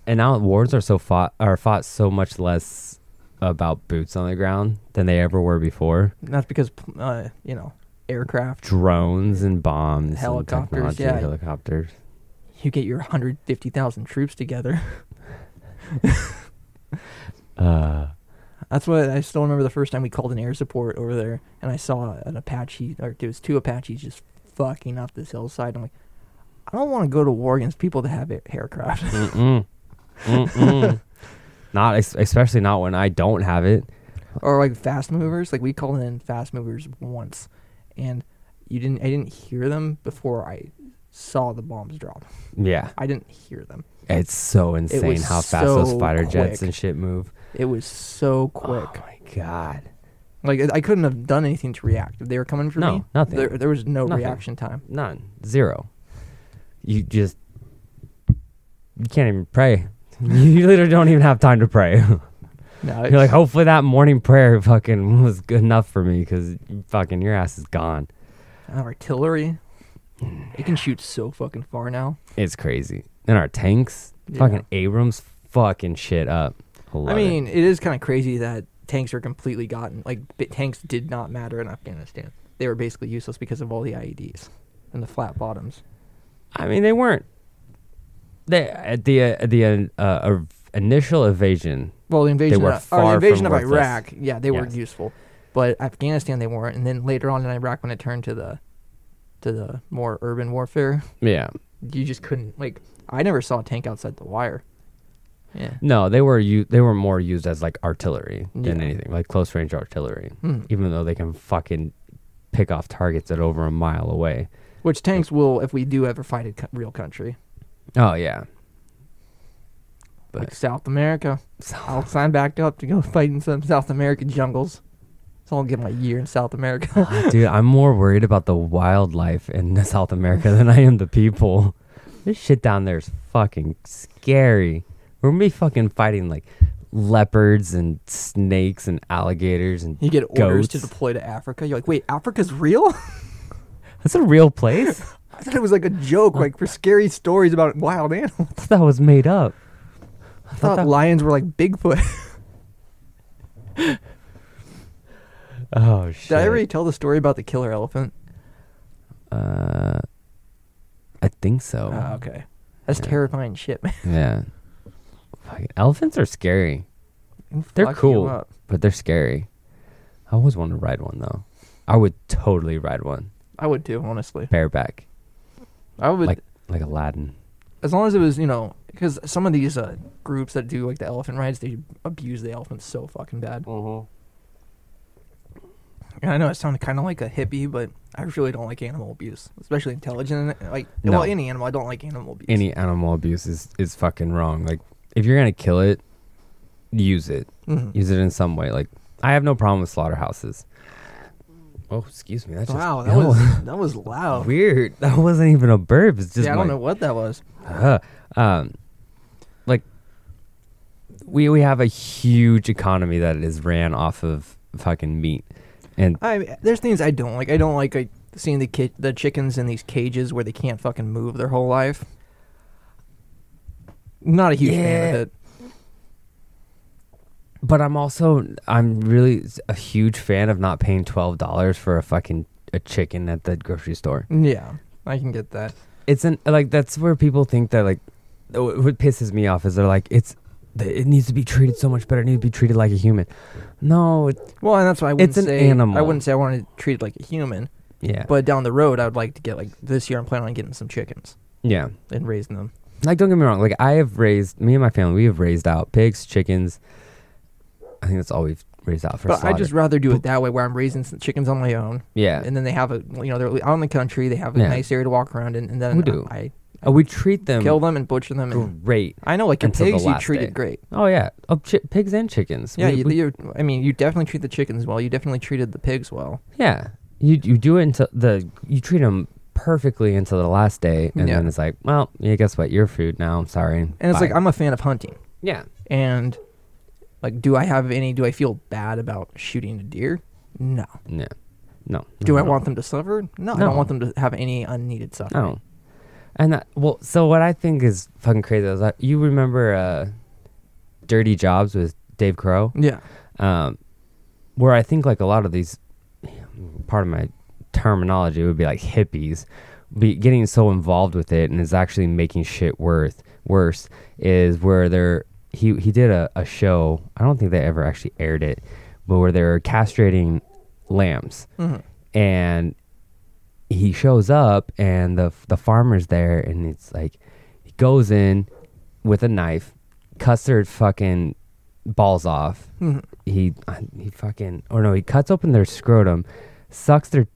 And now wars are so fought are fought so much less about boots on the ground than they ever were before. And that's because uh, you know aircraft. Drones and bombs, Helicopters, and yeah. helicopters. You get your hundred fifty thousand troops together. Uh, That's what I still remember the first time we called an air support over there, and I saw an Apache, or it was two Apaches just fucking up this hillside. I'm like, I don't want to go to war against people that have aircraft. Mm-mm. Mm-mm. not especially not when I don't have it. or like fast movers. Like we called in fast movers once, and you didn't. I didn't hear them before I saw the bombs drop. Yeah, I didn't hear them. it's so insane was how fast those so fighter jets and shit move. It was so quick. Oh my god. Like I- I couldn't have done anything to react if they were coming for No, me. nothing. There, there was no Nothing. reaction time. None. Zero. You just you can't even pray. you literally don't even have time to pray. No, You're like, hopefully that morning prayer fucking was good enough for me because fucking your ass is gone. artillery. It can shoot so fucking far now. It's crazy. And our tanks, Yeah. fucking Abrams, fucking shit up. I mean, it is kind of crazy that tanks are completely gotten. Like tanks did not matter in Afghanistan. They were basically useless because of all the IEDs and the flat bottoms. I mean, they weren't. They at the uh, the uh, uh, initial invasion. Well, the invasion, of, the invasion of. Iraq, yeah, they were useful, but Afghanistan they weren't. And then later on in Iraq, when it turned to the to the more urban warfare, Yeah. you just couldn't like. I never saw a tank outside the wire. Yeah. No, they were u- they were more used as like artillery than Yeah. anything, like close range artillery. Hmm. Even though they can fucking pick off targets at over a mile away. Which tanks will, if we do ever fight a co- real country, Oh yeah. like But South America, I'll sign back up to go fight in some South American jungles. So I'll get my year in South America. Ah, dude, I'm more worried about the wildlife in South America than I am the people. This shit down there is fucking scary. We're gonna be fucking fighting like leopards and snakes and alligators and you get orders to deploy to Africa. You're like, wait, Africa's real? that's a real place. I thought it was like a joke, like for scary stories about wild animals. I thought that was made up. I thought that- lions were like Bigfoot. Oh shit. Did I already tell the story about the killer elephant? Uh, I think so. Ah, okay. That's terrifying shit, man. Yeah. Fucking elephants are scary, They're cool. but they're scary. I always want to ride one though. I would totally ride one I would too, honestly. bareback, I would, like like Aladdin. as long as it was, you know, because some of these uh, groups that do like the elephant rides, they abuse the elephants so fucking bad. Mm-hmm. And I know it sounded kind of like a hippie, but I really don't like animal abuse, especially intelligent. Like, No. well, any animal, I don't like animal abuse. Any animal abuse is is fucking wrong. Like if you're gonna kill it, use it. Mhm. Use it in some way. Like I have no problem with slaughterhouses. Oh, excuse me. That's Wow, just that was that was loud. weird. That wasn't even a burp. It's just yeah, I don't know what that was. Uh, um, like we we have a huge economy that is ran off of fucking meat, and I there's things I don't like. I don't like, like seeing the ki- the chickens in these cages where they can't fucking move their whole life. Not a huge fan of it. but I'm also I'm really a huge fan of not paying twelve dollars for a fucking a chicken at the grocery store. Yeah, I can get that. It's an like that's where people think that like what pisses me off is they're like it's it needs to be treated so much better. It needs to be treated like a human. No, it, Well, and that's why I wouldn't It's an say I wouldn't say I wanted to treat it like a human. yeah, But down the road, I would like to get like this year. I'm planning on getting some chickens yeah. and raising them. Like don't get me wrong like i have raised me and my family we have raised out pigs chickens i think that's all we've raised out for But I just rather do it that way, where I'm raising some chickens on my own, yeah and then they have a you know they're out in the country. They have a Yeah. nice area to walk around in, and then We do. I Uh, we treat them kill them and butcher them. And great I know, like your pigs, you treated day. great. oh yeah oh, chi- pigs and chickens Yeah, We- you, we- I mean, you definitely treat the chickens well. You definitely treated the pigs well. yeah you you do it until the you treat them perfectly until the last day and Yeah. then it's like well yeah guess what your food now i'm sorry And it's like I'm a fan of hunting, yeah and like, do I have any? Do I feel bad about shooting a deer? No. yeah no Do no, I no. want them to suffer? No, I No. don't want them to have any unneeded suffering. no and that, well so what i think is fucking crazy is that you remember uh dirty jobs with dave crow Yeah. um, where I think like a lot of these, part of my terminology it would be like hippies, be getting so involved with it and is actually making shit worth worse is where they're he he did a, a show I don't think they ever actually aired it, but where they're castrating lambs Mhm. and he shows up and the the farmer's there and it's like he goes in with a knife, cuts their fucking balls off. Mhm. He he fucking or no, he cuts open their scrotum, sucks their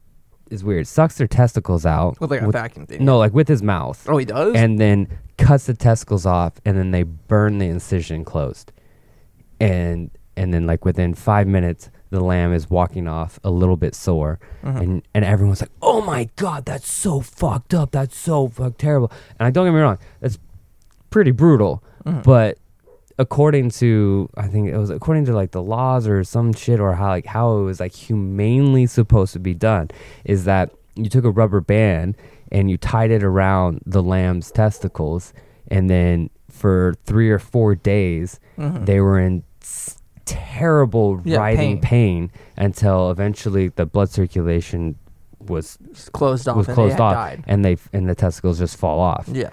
is weird, sucks their testicles out. With like a with- vacuum thing. no, like with his mouth. Oh, he does. And then cuts the testicles off and then they burn the incision closed. And and then like within 5 minutes the lamb is walking off a little bit sore Mhm. and and everyone's like, "Oh my god, that's so fucked up. That's so fuck terrible." And I don't get me wrong, that's pretty brutal, Mhm. but according to I think it was according to like the laws or some shit or how like how it was like humanely supposed to be done is that you took a rubber band and you tied it around the lamb's testicles and then for 3 or 4 days Mhm. they were in s- terrible Yeah, writhing pain. pain. until eventually the blood circulation was closed off. was and closed they off Died. and they and the testicles just fall off Yeah,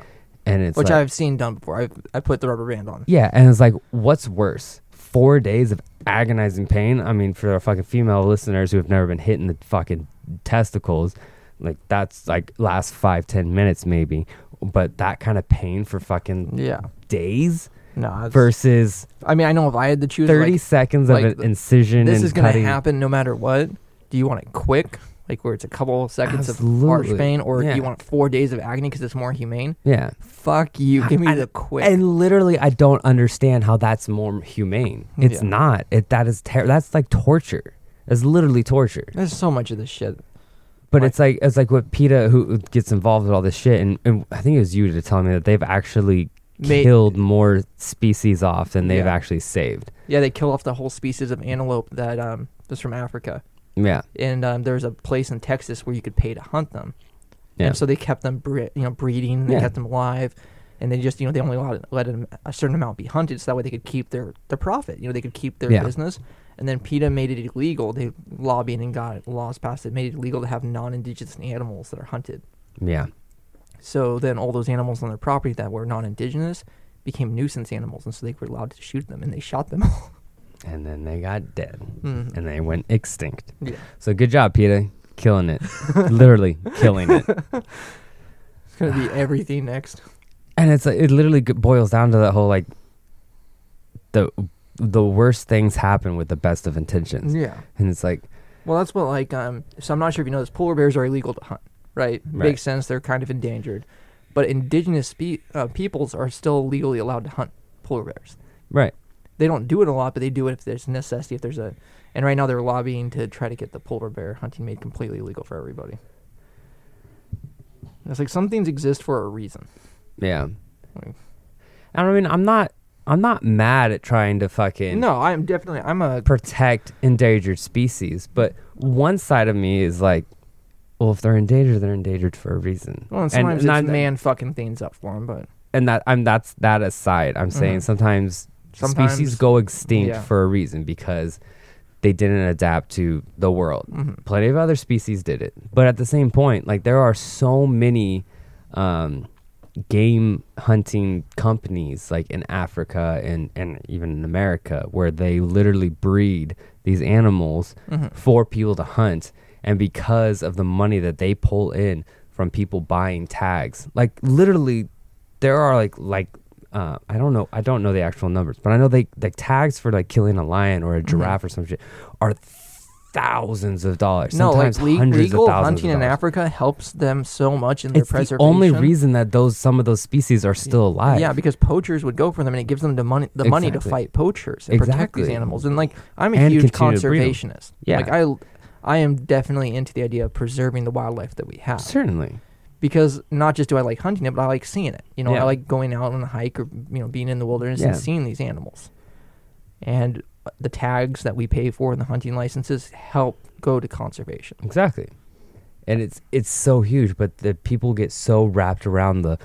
and it's which like, I've seen done before. I I put the rubber band on. yeah and it's like what's worse four days of agonizing pain i mean for our fucking female listeners who have never been hit in the fucking testicles like that's like last five ten minutes maybe but that kind of pain for fucking Yeah. days No. Versus I mean, I know if I had to choose, 30 like, seconds of the- an incision this is gonna cutting happen no matter what. Do you want it quick, like where it's a couple seconds of harsh pain, or Yeah. you want four days of agony because it's more humane? yeah Fuck you. Give me I- the quick. And literally, I don't understand how that's more humane. It's Yeah. not. It that is ter- that's like torture. It's literally torture. There's so much of this shit. But it's like it's like what PETA who who gets involved with all this shit, and, and I think it was you to tell me that they've actually Made- killed more species off than they've Yeah. actually saved. Yeah, they kill off the whole species of antelope that um was from Africa, Yeah, and um, there's a place in Texas where you could pay to hunt them. yeah, And so they kept them, bre- you know, breeding. They Yeah. kept them alive, and they just, you know, they only allowed let them, a certain amount be hunted, so that way they could keep their their profit. You know, they could keep their Yeah. business. And then PETA made it illegal. They lobbied and got laws passed that made it illegal to have non-indigenous animals that are hunted. yeah. So then all those animals on their property that were non-indigenous became nuisance animals, and so they were allowed to shoot them, and they shot them all. And then they got dead, Mhm. and they went extinct. Yeah. So good job, PETA, killing it, literally killing it. It's gonna be everything next. and it's like, it literally boils down to that whole like the the worst things happen with the best of intentions Yeah. and it's like Well, that's what like um. So I'm not sure if you know this. Polar bears are illegal to hunt, right? Right. Makes sense. They're kind of endangered, but indigenous spe- uh, peoples are still legally allowed to hunt polar bears. right They don't do it a lot, but they do it if there's necessity. If there's a, and right now they're lobbying to try to get the polar bear hunting made completely legal for everybody. It's like some things exist for a reason. yeah Like- i don't mean i'm not i'm not mad at trying to fucking No, I'm definitely I'm a protect endangered species but one side of me is like well if they're endangered they're endangered for a reason well, and sometimes not- it's man fucking things up for them, but and that i'm that's that aside i'm saying Mhm. sometimes, Sometimes- species go extinct yeah. for a reason because they didn't adapt to the world mhm. plenty of other species did it but at the same point like there are so many um, game hunting companies like in africa and, and even in america where they literally breed these animals Mhm. for people to hunt and because of the money that they pull in from people buying tags like literally there are like like uh, I don't know I don't know the actual numbers, but I know they like tags for like killing a lion or a Mm-hmm. giraffe or some shit are thousands of dollars. no, like sometimes le- hundreds legal of thousands hunting of in. Africa helps them so much in their It's the preservation. only reason that those some of those species are still alive. Yeah, because poachers would go for them, and it gives them the money, the money to fight poachers and protect these animals. And like, I'm a And huge continue to breed 'em. conservationist. Yeah. like I, I am definitely into the idea of preserving the wildlife that we have. certainly. Because not just do I like hunting it, but I like seeing it. You know, Yeah. I like going out on a hike or you know being in the wilderness Yeah. and seeing these animals. And uh, the tags that we pay for and the hunting licenses help go to conservation. Exactly. And it's it's so huge, but the people get so wrapped around the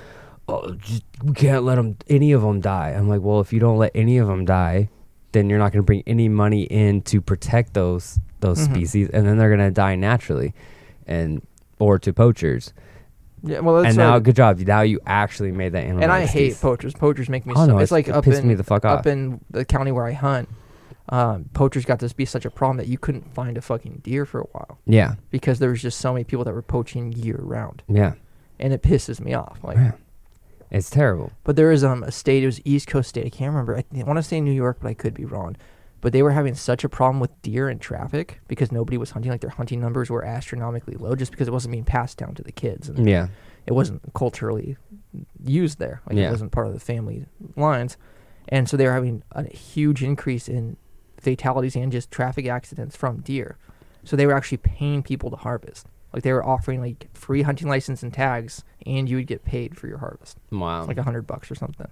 oh, just, we can't let them any of them die. I'm like, well, if you don't let any of them die, then you're not going to bring any money in to protect those those Mhm. species, and then they're going to die naturally, and or to poachers. Yeah, well, that's and now, good job. Now you actually made that animal. and I hate extinct. poachers. Poachers make me Oh so. no, it's like it up in me the fuck up off. in the county where I hunt. um, poachers got this to be such a problem that you couldn't find a fucking deer for a while Yeah. because there was just so many people that were poaching year round, Yeah. and it pisses me off. Like, Yeah. It's terrible. but there is um a state, it was East Coast state, I can't remember. I, want to say New York, but I could be wrong. But they were having such a problem with deer and traffic because nobody was hunting. Like their hunting numbers were astronomically low just because it wasn't being passed down to the kids. And Yeah. it wasn't culturally used there. Like Yeah. it wasn't part of the family lines, and so they were having a huge increase in fatalities and just traffic accidents from deer. So they were actually paying people to harvest. Like they were offering like free hunting license and tags, and you would get paid for your harvest, Wow. like a hundred bucks or something.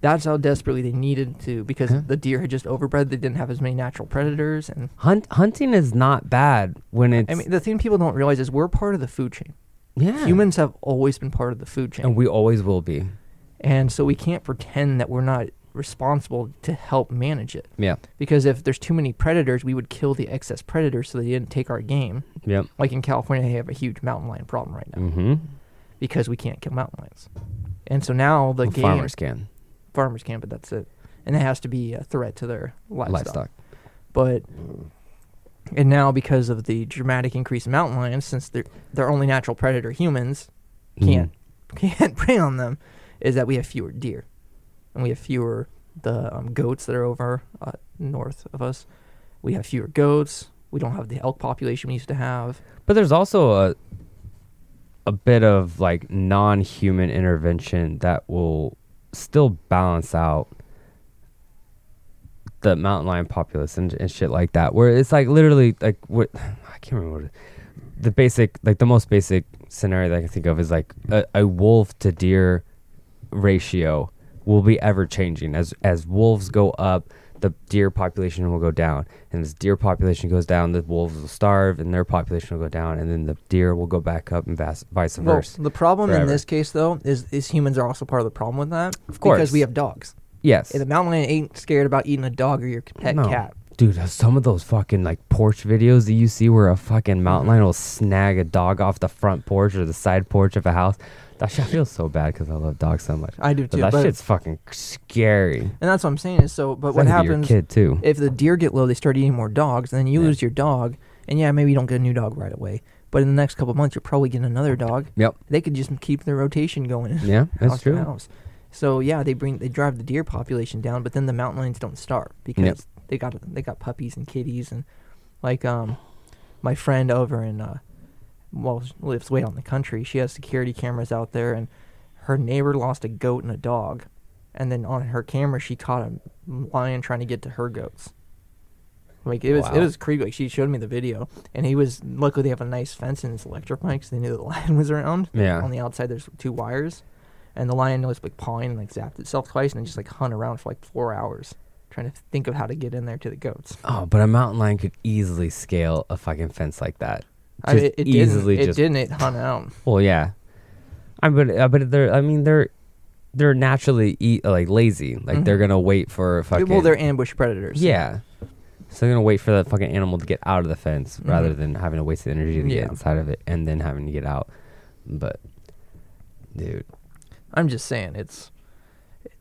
That's how desperately they needed to because Huh? the deer had just overbred. They didn't have as many natural predators, and Hunt hunting is not bad when it's I mean the thing people don't realize is we're part of the food chain. yeah. Humans have always been part of the food chain. and we always will be. And so we can't pretend that we're not responsible to help manage it. Yeah. Because if there's too many predators, we would kill the excess predators so they didn't take our game. Yep. Like in California, they have a huge mountain lion problem right now Mm-hmm. because we can't kill mountain lions. And so now the Well, game farmers can farmers can, but that's it. And it has to be a threat to their livestock. livestock. But and now because of the dramatic increase in mountain lions, since they're their only natural predator, humans can't can't prey on them, is that we have fewer deer, and we have fewer the um, goats that are over uh, north of us. We have fewer goats. We don't have the elk population we used to have. But there's also a a bit of like non-human intervention that will still balance out the mountain lion populace and, and shit like that. Where it's like literally like what I can't remember what the basic like the most basic scenario that I can think of is like a, a wolf to deer ratio will be ever changing as as wolves go up the deer population will go down and as deer population goes down the wolves will starve and their population will go down and then the deer will go back up and vice, vice Well, versa the problem in this case, though, is is humans are also part of the problem with that. Of course. because we have dogs. yes And the mountain lion ain't scared about eating a dog or your pet No. cat. dude uh, some of those fucking like porch videos that you see where a fucking mountain lion will snag a dog off the front porch or the side porch of a house that shit feels so bad because i love dogs so much I do but too. that but- shit's fucking scary and that's what I'm saying is so. But what happens kid too if the deer get low? They start eating more dogs, and then you Yeah. lose your dog. And yeah, maybe you don't get a new dog right away. But in the next couple of months, you're probably getting another dog. yep They could just keep their rotation going. yeah that's true house. So yeah, they bring they drive the deer population down, but then the mountain lions don't starve because they got they got puppies and kitties and like um my friend over in uh well lives way out in the country. She has security cameras out there, and her neighbor lost a goat and a dog, and then on her camera she caught a lion trying to get to her goats. Like it was, Wow. it was creepy. Like she showed me the video, and he was luckily they have a nice fence and it's electrified because they knew the lion was around yeah on the outside there's two wires and the lion was like pawing and like zapped itself twice and then just like hung around for like four hours trying to think of how to get in there to the goats Oh, but a mountain lion could easily scale a fucking fence like that. I, Just it, it easily didn't it didn't it hung out well, yeah. I but uh, but they're I mean they're they're naturally eat like lazy. Like they're Mhm. gonna wait for fucking well they're ambush predators yeah. So they're gonna wait for the fucking animal to get out of the fence rather Mhm. than having to waste the energy to Yeah. get inside of it and then having to get out. But dude, i'm just saying it's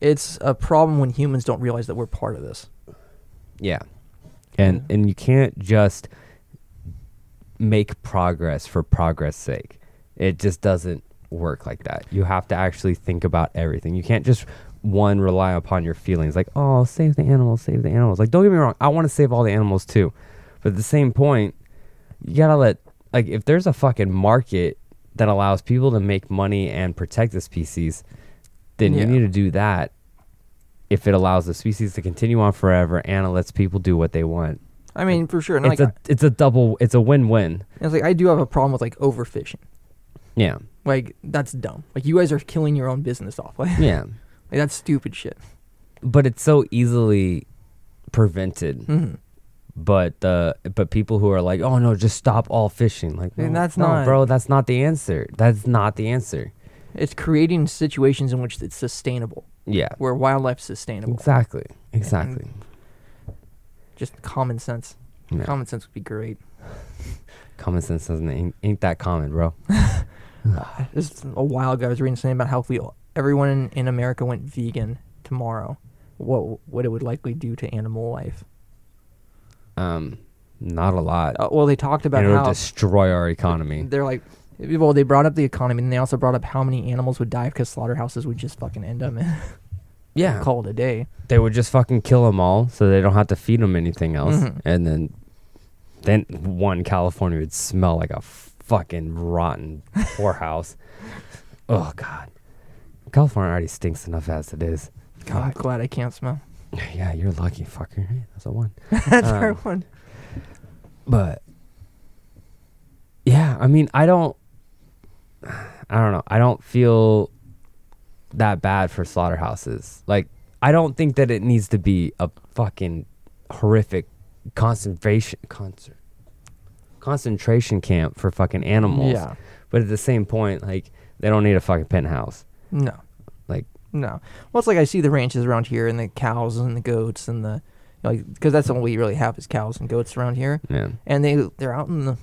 it's a problem when humans don't realize that we're part of this Yeah. And Yeah. and you can't just make progress for progress sake. It just doesn't work like that. You have to actually think about everything. You can't just one rely upon your feelings like, "Oh, save the animals, save the animals." Like don't get me wrong, I want to save all the animals too. But at the same point, you got to let like if there's a fucking market that allows people to make money and protect the species, then Yeah. you need to do that if it allows the species to continue on forever and it lets people do what they want. I mean for sure and It's like a it's a double it's a win-win. it's like i do have a problem with like overfishing Yeah. like that's dumb like you guys are killing your own business off like, Yeah. like that's stupid shit But it's so easily prevented. hmm But the but people who are like, "Oh no, just stop all fishing." Like, And that's no, not- bro, that's not the answer. That's not the answer. it's creating situations in which it's sustainable Yeah. where wildlife's sustainable Exactly. Exactly. Just common sense Yeah. common sense would be great Common sense doesn't ain't, ain't that common, bro. Just a while ago, I was reading something about how if we everyone in, in America went vegan tomorrow, what what it would likely do to animal life. Um, not a lot. Uh, well, they talked about it'll how destroy our economy. they're like, well, they brought up the economy, and they also brought up how many animals would die because slaughterhouses would just fucking end them Yeah, call it a day. they would just fucking kill them all, so they don't have to feed them anything else, Mhm. and then, then one California would smell like a fucking rotten whorehouse. oh God, California already stinks enough as it is. I'm God, glad I can't smell. yeah, you're lucky, fucker. Hey, That's a one. That's our Um, one. But yeah, I mean, I don't I don't know. I don't feel that bad for slaughterhouses. Like I don't think that it needs to be a fucking horrific concentration concert concentration camp for fucking animals. Yeah. But at the same point, like they don't need a fucking penthouse. No. Like No. Well, it's like I see the ranches around here, and the cows and the goats and the like, because that's all we really have is cows and goats around here, yeah, and they they're out in the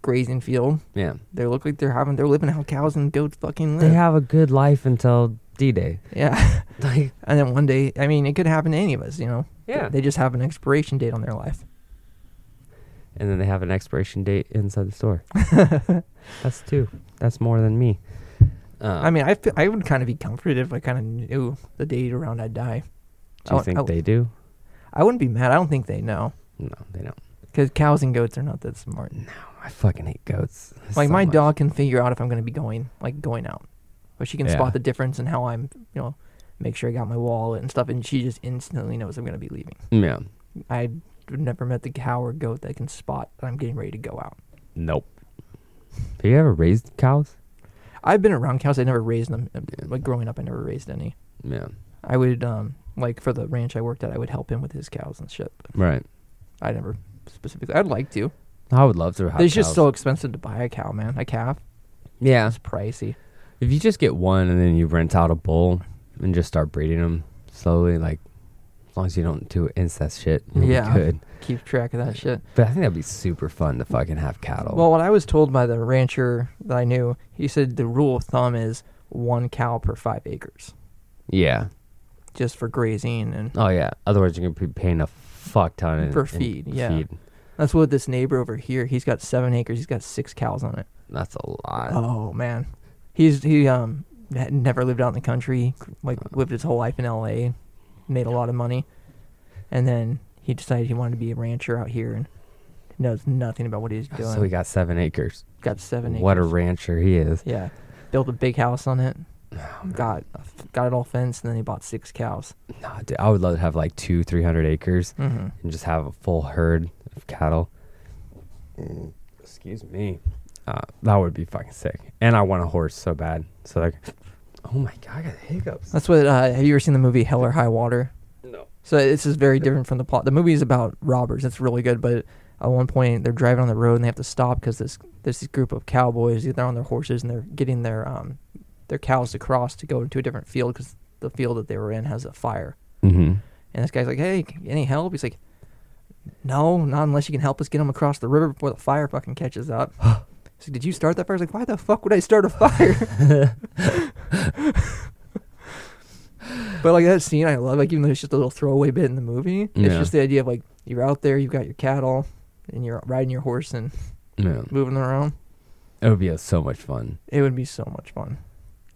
grazing field. yeah. They look like they're having they're living how cows and goats fucking live. They have a good life until D-Day. yeah. Like and then one day, I mean, it could happen to any of us, you know. Yeah. They just have an expiration date on their life. and then they have an expiration date inside the store. That's two. That's more than me. Um, I mean, I feel, I would kind of be comforted if I kind of knew the date around I'd die. do you I- think I- they do? I wouldn't be mad. I don't think they know No, they don't. because cows and goats are not that smart. No, I fucking hate goats. Like so my much. dog can figure out if I'm going to be going like going out, but she can Yeah. spot the difference in how I'm, you know, make sure I got my wallet and stuff, and she just instantly knows I'm going to be leaving. Yeah. I never met the cow or goat that can spot that I'm getting ready to go out. Nope. Have you ever raised cows? I've been around cows. I never raised them. Yeah. Like growing up, I never raised any. Yeah. I would um like for the ranch I worked at, I would help him with his cows and shit. Right. I never specifically. I'd like to. I would love to have. It's just so expensive to buy a cow, man. A calf. Yeah. It's pricey. If you just get one and then you rent out a bull and just start breeding them slowly, like as long as you don't do incest shit, you'll be Yeah. good. Keep track of that shit. But I think that'd be super fun to fucking have cattle. Well, what I was told by the rancher that I knew, he said the rule of thumb is one cow per five acres, yeah. just for grazing, and Oh yeah. Otherwise, you're gonna be paying a fuck ton in, For in feed, yeah. Feed. that's what this neighbor over here. He's got seven acres. He's got six cows on it. That's a lot. Oh man, he's he um had never lived out in the country, like lived his whole life in L.A., made a lot of money, and then he decided he wanted to be a rancher out here and knows nothing about what he's doing. So he got seven acres. got seven acres. What a rancher he is. Yeah, built a big house on it. got got it all fenced, and then he bought six cows. Nah, dude, I would love to have like two, three hundred acres Mm-hmm. and just have a full herd of cattle. Excuse me. Uh, that would be fucking sick. And I want a horse so bad. So like, oh my god, I got hiccups. That's what. Uh, have you ever seen the movie Hell or High Water? No. So this is very different from the plot. The movie is about robbers. It's really good, but at one point they're driving on the road and they have to stop because this this group of cowboys they're on their horses and they're getting their um their cows to cross to go into a different field because the field that they were in has a fire. Mm-hmm. And this guy's like, "Hey, any help?" He's like, "No, not unless you can help us get them across the river before the fire fucking catches up." Like, "Did you start that fire?" I was like, "Why the fuck would I start a fire?" but like that scene, I love. Like even though it's just a little throwaway bit in the movie, it's just the idea of like you're out there, you've got your cattle, and you're riding your horse and Yeah. moving around. It would be uh, so much fun. It would be so much fun.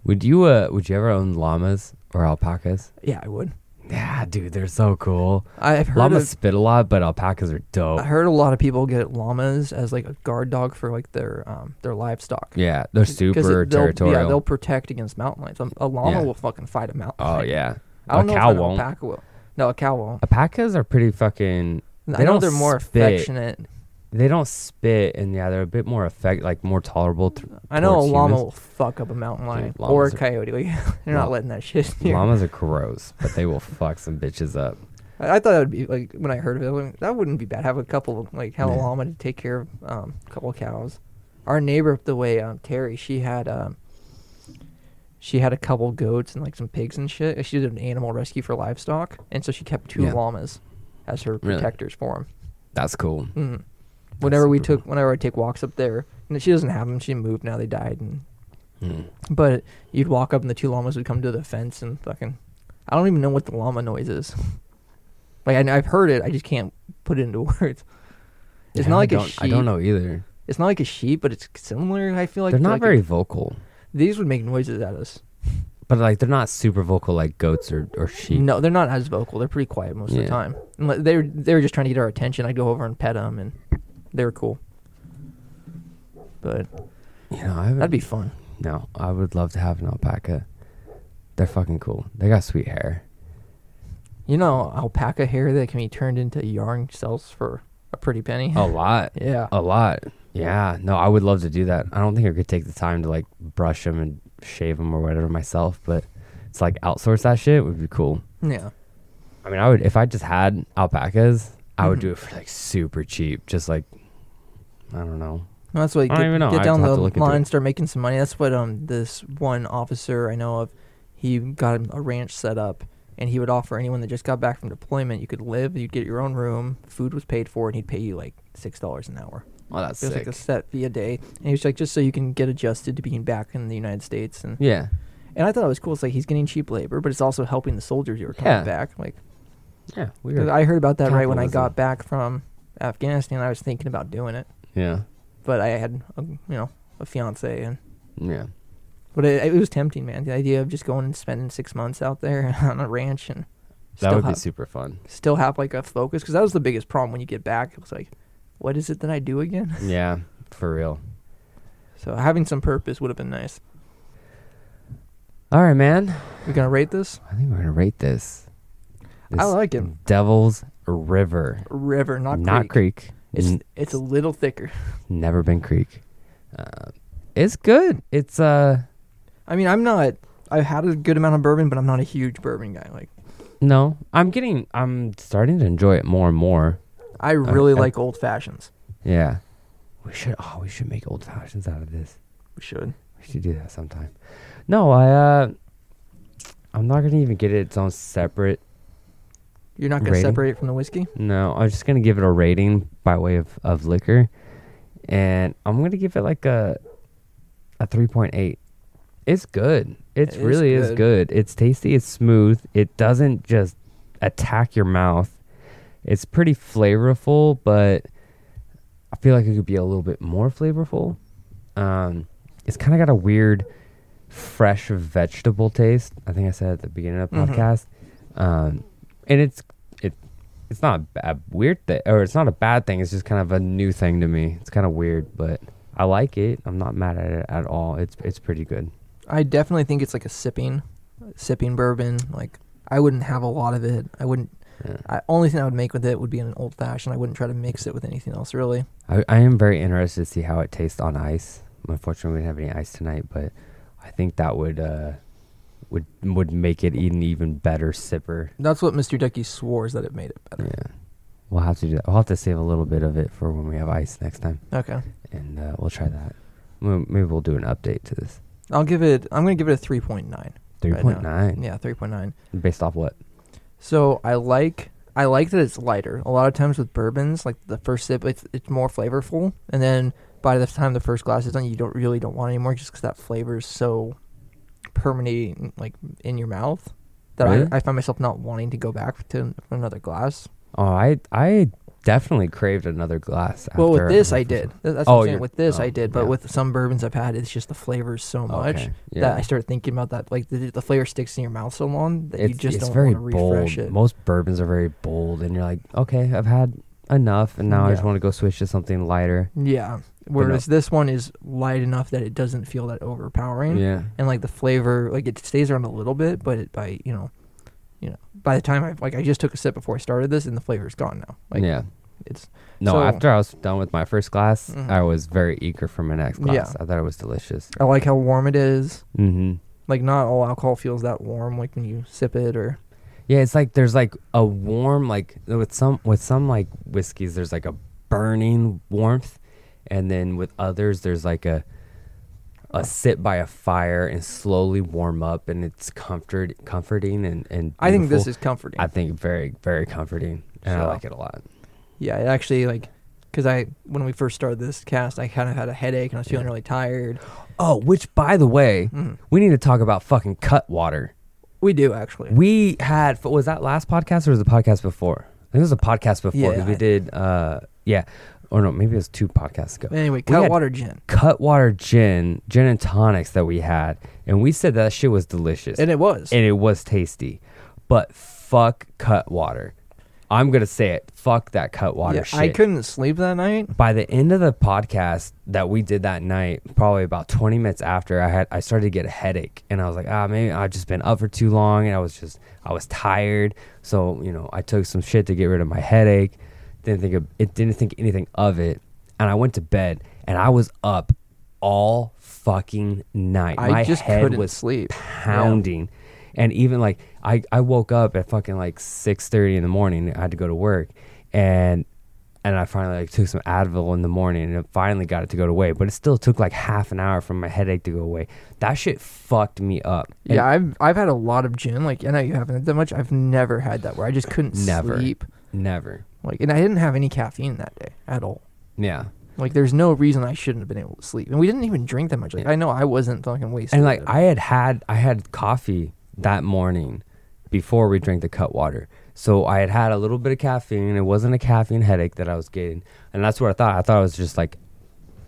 Would you uh would you ever own llamas or alpacas? Yeah, I would. Yeah, dude, they're so cool. I've heard Llamas of, spit a lot, but alpacas are dope. I heard a lot of people get llamas as like a guard dog for like their um their livestock. yeah, they're super it- they'll- territorial. Yeah, they'll protect against mountain lions. Um, A llama Yeah. will fucking fight a mountain. oh lion. yeah, I don't a know cow if an won't. alpaca will. No, a cow won't. Alpacas are pretty fucking. I know they're more spit. affectionate. They don't spit, and yeah, they're a bit more effect, like more tolerable. Th- I know a towards llama humans. will fuck up a mountain lion Dude, or a llamas are- coyote. Like they're not Lla- letting that shit. Near. Llamas are gross, but they will fuck some bitches up. I, I thought that would be like when I heard of it. like, that wouldn't be bad. Have a couple of like have a Yeah. llama to take care of um, a couple of cows. Our neighbor up the way, um, Terry, she had um, she had a couple goats and like some pigs and shit. She did an animal rescue for livestock, and so she kept two Yeah. llamas as her Really? protectors for him. That's cool. Mm. Whenever we took, whenever I take walks up there, and she doesn't have them. She moved now. They died, and Mm. but you'd walk up and the two llamas would come to the fence and fucking. I don't even know what the llama noise is. Like I, I've heard it, I just can't put it into words. It's Yeah, not like a don't- sheep. I don't know either. It's not like a sheep, but it's similar. I feel like they're not like a- very vocal, these would make noises at us. but like they're not super vocal like goats or, or sheep. No, they're not as vocal. They're pretty quiet most of the time. Unle- They were they were just trying to get our attention. I'd go over and pet them, and they were cool. But You know, I haven't, that'd be fun. no. I would love to have an alpaca. They're fucking cool. They got sweet hair. You know, alpaca hair that can be turned into yarn sells for a pretty penny. A lot. yeah. A lot. Yeah. No, I would love to do that. I don't think I could take the time to like brush them and shave them or whatever myself, but it's like outsource that shit would be cool. Yeah. I mean, I would if I just had alpacas, I would Mhm. do it for like super cheap, just like I don't know. Well, that's what I don't get, even know. get down the to look into line, start making some money. That's what um this one officer I know of, he got a ranch set up, and he would offer anyone that just got back from deployment, you could live, you'd get your own room, food was paid for, and he'd pay you like six dollars an hour. Oh, that's It was sick. like a set fee a day, and he was like just so you can get adjusted to being back in the United States, and yeah. and I thought it was cool. It's like he's getting cheap labor, but it's also helping the soldiers who are coming Yeah. back. Like Yeah. Weird. I heard about that right when I got back from Afghanistan. I was thinking about doing it, yeah. but I had a, you know a fiance and. Yeah. But it, it was tempting, man. The idea of just going and spending six months out there on a ranch and That would be have, super fun. still have like a focus, because that was the biggest problem when you get back. It was like, what is it that I do again? Yeah, for real. So having some purpose would have been nice. All right, man. We gonna rate this I think we're gonna rate this. I like it. Devil's River, river, not, not creek. creek. It's N- it's a little thicker. never been creek. Uh, it's good. It's uh I mean, I'm not. I've had a good amount of bourbon, but I'm not a huge bourbon guy. Like no. I'm getting. I'm starting to enjoy it more and more. I really I- like old fashions. Yeah. We should. Oh, we should make old fashions out of this. We should. We should do that sometime. No, I. uh I'm not gonna even get it its own separate. You're not gonna Rating? separate it from the whiskey. No, I'm just gonna give it a rating by way of of liquor, and I'm gonna give it like a a 3.8. It's good. It It is really is good. good. It's tasty. It's smooth. It doesn't just attack your mouth. It's pretty flavorful, but I feel like it could be a little bit more flavorful. Um, it's kind of got a weird, fresh vegetable taste. I think I said at the beginning of the Mhm. podcast. Um, and it's it it's not a bad weird thing or it's not a bad thing. It's just kind of a new thing to me. It's kind of weird, but I like it. I'm not mad at it at all. It's it's pretty good. I definitely think it's like a sipping, sipping bourbon. Like I wouldn't have a lot of it. I wouldn't. Yeah. I, only thing I would make with it would be an old fashioned. I wouldn't try to mix it with anything else really. I, I am very interested to see how it tastes on ice. Unfortunately, we didn't have any ice tonight, but I think that would uh, would would make it an even better sipper. That's what Mr. Ducky swore is that it made it better. Yeah, we'll have to do that. We'll have to save a little bit of it for when we have ice next time, Okay, and uh, we'll try that. Maybe we'll do an update to this. I'll give it. I'm gonna give it a three point nine. Three point nine. Yeah, three point nine. Based off what? So I like I like that it's lighter. A lot of times with bourbons, like the first sip, it's it's more flavorful, and then by the time the first glass is done, you don't really don't want anymore just because that flavor is so permeating like in your mouth that Really? I, I find myself not wanting to go back to another glass. Oh, I I definitely craved another glass. well, with this I did. That's Oh, what I'm saying. With this oh, I did, but yeah. with some bourbons I've had, it's just the flavors so much Okay, yeah. that I started thinking about that. Like the, the flavor sticks in your mouth so long that you just don't want to bold. refresh it. Most bourbons are very bold, and you're like, okay, I've had enough, and now I just want to go switch to something lighter. Yeah. Whereas this one is light enough that it doesn't feel that overpowering. Yeah, And like the flavor, like it stays around a little bit, but it, by you know, you know, by the time I like I just took a sip before I started this, and the flavor's gone now. Like yeah. it's No, so- after I was done with my first glass, Mhm. I was very eager for my next glass. Yeah. I thought it was delicious. I like how warm it is. Mm-hmm. Like not all alcohol feels that warm, like when you sip it or Yeah, it's like there's like a warm, like with some with some like whiskeys, there's like a burning warmth, and then with others, there's like a a sit by a fire and slowly warm up, and it's comfort comforting and and I think this is comforting. I think very very comforting, and I So- like it a lot. yeah, it actually like because I when we first started this cast, I kind of had a headache and I was feeling really tired. Oh, which by the way, Mhm. we need to talk about fucking Cutwater. We do actually. We had was that last podcast or was the podcast before? I think it was a podcast before because Yeah. we did. uh Yeah, or no, maybe it was two podcasts ago. Anyway, Cutwater gin, Cutwater gin, gin and tonics that we had, and we said that shit was delicious and it was. and it was tasty, but fuck Cutwater. I'm gonna say it. Fuck that Cutwater yeah, shit. I couldn't sleep that night. by the end of the podcast that we did that night, probably about 20 minutes after, I had I started to get a headache, and I was like, ah, maybe I've just been up for too long, and I was just I was tired, so you know I took some shit to get rid of my headache. Didn't think of it. Didn't think anything of it, and I went to bed, and I was up all fucking night. I my just head couldn't was sleep. pounding. And even like I, I woke up at fucking like six thirty in the morning. I had to go to work, and and I finally like took some Advil in the morning, and it finally got it to go away. But it still took like half an hour for my headache to go away. That shit fucked me up. And Yeah, I've I've had a lot of gin. Like I know you haven't had that much. I've never had that where I just couldn't Never. sleep. never. Like, and I didn't have any caffeine that day at all. Yeah, Like, there's no reason I shouldn't have been able to sleep. And we didn't even drink that much. Like. I know I wasn't fucking wasted. and like I had had I had coffee that morning before we drank the Cutwater. So I had had a little bit of caffeine. It wasn't a caffeine headache that I was getting, and that's what I thought. I thought I was just like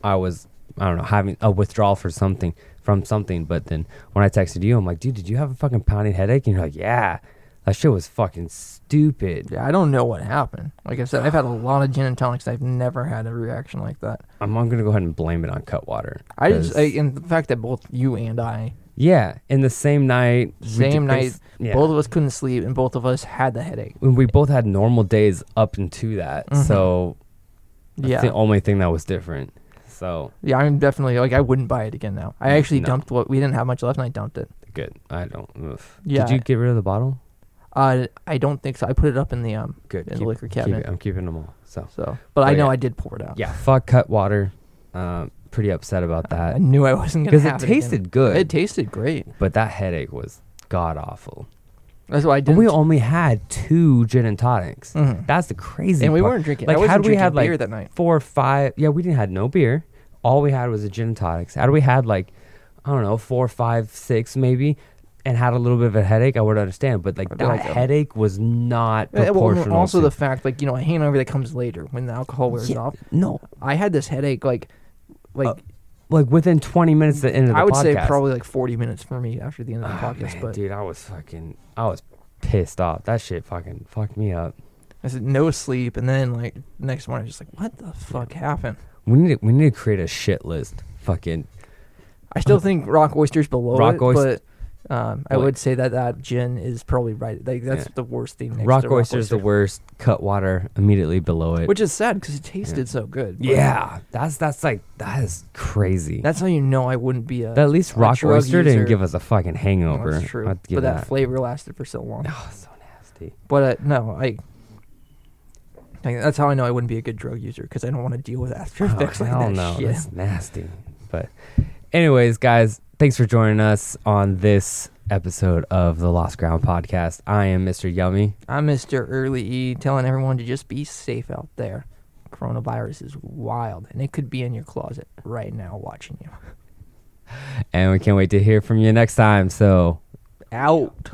I was I don't know having a withdrawal for something from something. But then when I texted you, I'm like, dude, did you have a fucking pounding headache? And you're like, yeah. That shit was fucking stupid. yeah, I don't know what happened. Like I said, I've had a lot of gin and tonics. I've never had a reaction like that. I'm, I'm gonna go ahead and blame it on Cutwater. I just, I, and the fact that both you and I, yeah, in the same night, we same did night, yeah. both of us couldn't sleep, and both of us had the headache. we we both had normal days up into that. Mhm. So that's Yeah, the only thing that was different. So yeah, I'm definitely like I wouldn't buy it again now. I actually No. dumped what we didn't have much left, and I dumped it. good. I don't. Oof. Yeah. Did you get rid of the bottle? Uh, I don't think so. I put it up in the um Good. in the Keep- liquor keep cabinet. it. I'm keeping them all. So So, but I know yeah. I did pour it out. yeah, fuck Cutwater. Um, pretty upset about that. I that knew I wasn't gonna because it have again. tasted good, It tasted great. but that headache was god awful. That's why I didn't. we only had two gin and tonics. Mhm. That's the crazy. and we part. weren't drinking. Like, I wasn't had we drinking had beer like that night. four or five, yeah, we didn't had no beer. All we had was a gin and tonics. Had we had like, I don't know, four, five, six maybe, and had a little bit of a headache, I would understand. But like that like, headache was not well, proportional. also to- the fact, like you know, a hangover that comes later when the alcohol wears Yeah, off. no, I had this headache like, like Uh, like within 20 minutes at the end of the I would podcast. say probably like 40 minutes for me after the end of the Oh, podcast. man, but dude, I was fucking, I was pissed off. That shit fucking fucked me up. I said no sleep, and then like next morning, I was just like, what the fuck happened? We need to, we need to create a shit list. Fucking I still think rock oysters below Rock it, oyster- but um, I would say that that gin is probably right. Like that's Yeah. the worst thing. Next rock to oysters, the worst. Cutwater immediately below it. which is sad because it tasted so good. but yeah, that's that's like that is crazy. that's how you know I wouldn't be a. at least a rock drug oyster didn't give us a fucking Well, hangover. That's true, but that, that. flavor lasted for so long. Oh, so nasty. But uh, no, I. like, that's how I know I wouldn't be a good drug user because I don't want to deal with after Oh, effects like hell that no, shit. that's nasty. But, anyways, guys, thanks for joining us on this episode of the Lost Ground podcast. I am Mr. Yummy, I'm Mr. Early E, telling everyone to just be safe out there. Coronavirus is wild, and it could be in your closet right now watching you. and we can't wait to hear from you next time. So, Out.